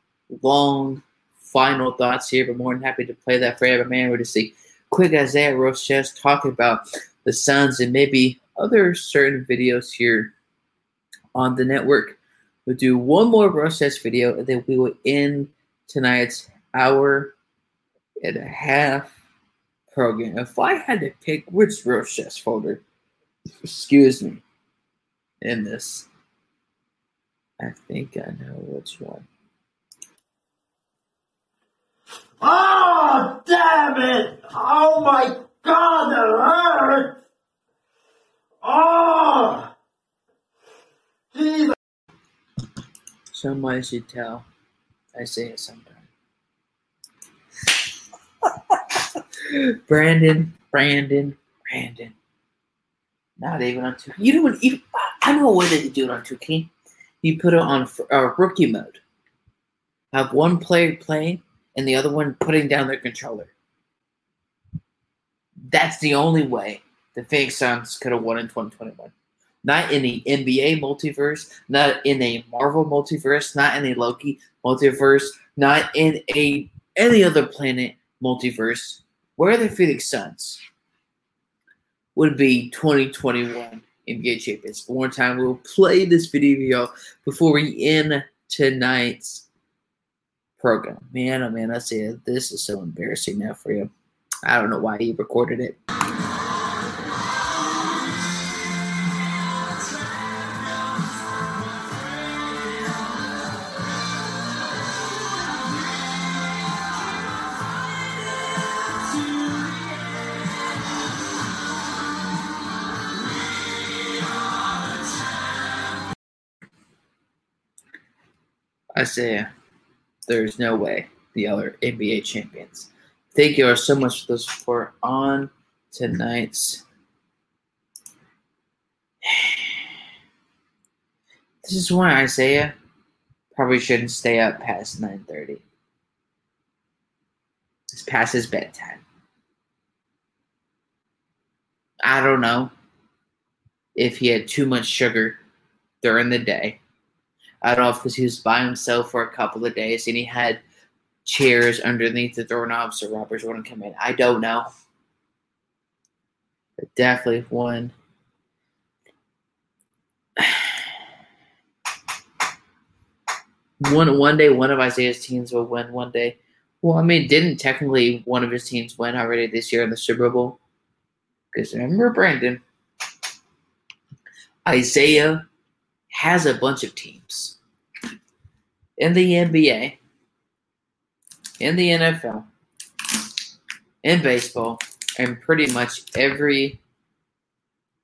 long final thoughts here, but more than happy to play that for you. man, we're to see quick Isaiah Roses talking about the Suns and maybe other certain videos here on the network. We'll do one more Roses video and then we will end tonight's hour and a half program. If I had to pick which Roses folder excuse me, in this. I think I know which one. Oh, damn it! Oh my god, it hurts! Oh! Ah! Jesus! Somebody should tell. I say it sometimes. Brandon, Brandon, Brandon. Not even on two. You don't even. I know why they do it on 2K. You put it on uh, rookie mode. Have one player playing and the other one putting down their controller. That's the only way the Phoenix Suns could have won in 2021. Not in the NBA multiverse, not in a Marvel multiverse, not in a Loki multiverse, not in a any other planet multiverse. Where are the Phoenix Suns? Would be 2021 NBA champions. One more time, we'll play this video before we end tonight's program. Man, oh man, I say this is so embarrassing now for you. I don't know why he recorded it. Isaiah, there's no way the other NBA champions thank you all so much for the support on tonight's. This is why Isaiah probably shouldn't stay up past 9.30. It's past his bedtime. I don't know if he had too much sugar during the day. I don't know if because he was by himself for a couple of days and he had chairs underneath the doorknobs so robbers wouldn't come in. I don't know. But definitely one. One one day one of Isaiah's teams will win one day. Well, I mean, didn't technically one of his teams win already this year in the Super Bowl? Because remember, Brandon, Isaiah has a bunch of teams in the NBA, in the NFL, in baseball, and pretty much every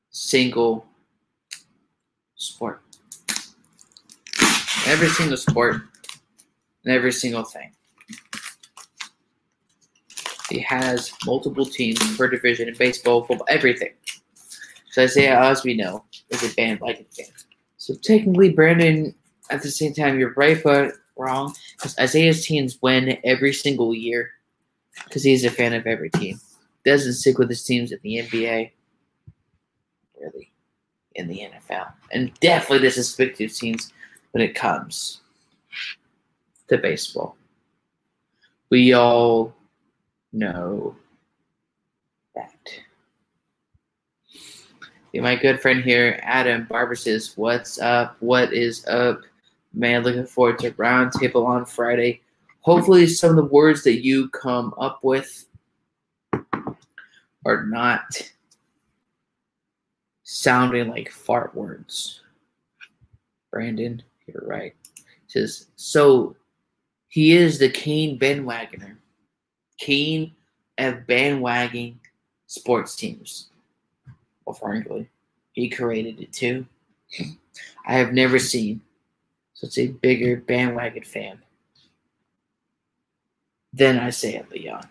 single sport. Every single sport and every single thing. He has multiple teams per division in baseball, football, everything. So Isaiah, we know, is a bandwagon fan. So technically, Brandon, at the same time, you're right, but wrong. Because Isaiah's teams win every single year because he's a fan of every team. Doesn't stick with his teams in the NBA, really, in the NFL. And definitely doesn't stick to his teams when it comes to baseball. We all know that. See, my good friend here, Adam Barber says, What's up? What is up? Man, looking forward to Roundtable on Friday. Hopefully, some of the words that you come up with are not sounding like fart words. Brandon, you're right. says, So he is the Kane bandwagoner. Kane of bandwagon sports teams. Well, frankly, he created it too. I have never seen such a bigger bandwagon fan than Isaiah Leon.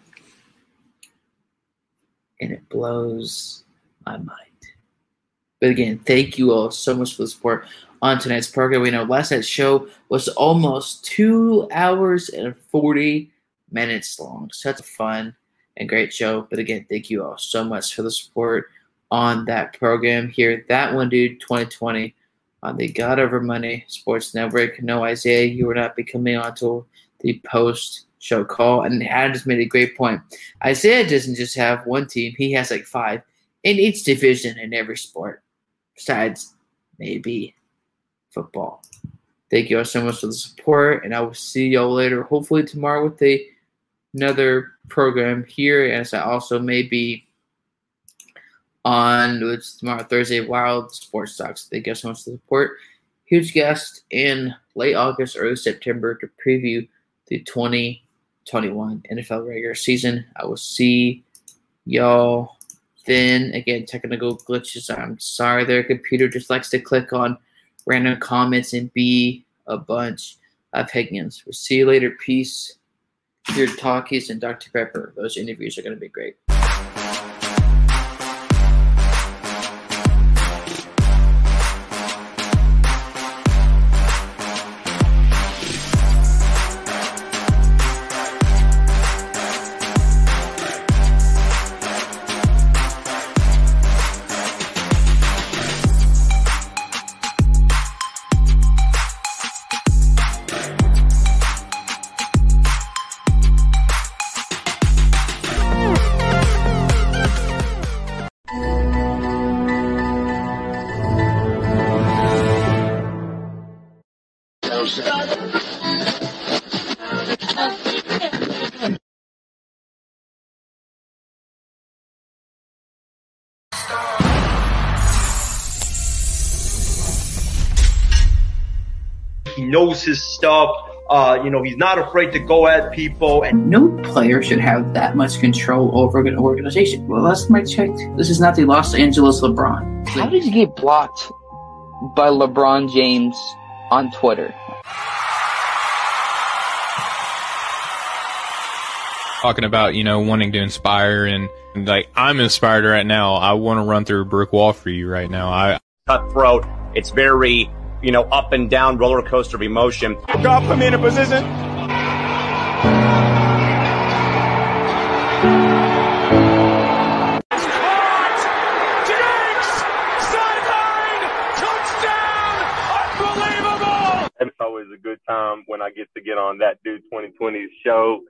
And it blows my mind. But again, thank you all so much for the support on tonight's program. We know last night's show was almost two hours and 40 minutes long. Such a fun and great show. But again, thank you all so much for the support on that program here. That one, dude, 2020 on uh, the God Over Money Sports Network. No, Isaiah, you will not be coming onto the post show call. And Adam just made a great point. Isaiah doesn't just have one team, he has like five in each division in every sport, besides maybe football. Thank you all so much for the support, and I will see y'all later, hopefully tomorrow with a, another program here, as I also may be on it's tomorrow Thursday Wild Sports Talks. Thank you so much for the support. Huge guest in late August, early September to preview the 2021 NFL regular season. I will see y'all then. Again, technical glitches. I'm sorry, their computer just likes to click on random comments and be a bunch of Higgins. We'll see you later. Peace. Your Takis and Dr. Pepper. Those interviews are going to be great. Knows his stuff. Uh, you know, he's not afraid to go at people. And No player should have that much control over an organization. Well, last time I checked, this is not the Los Angeles LeBron. How did he get blocked by LeBron James on Twitter? talking about, you know, wanting to inspire and, and like I'm inspired right now. I want to run through a brick wall for you right now. I cutthroat. It's very, you know, up and down roller coaster of emotion. God put me in a position. It's always a good time when I get to get on that dude 2020 show.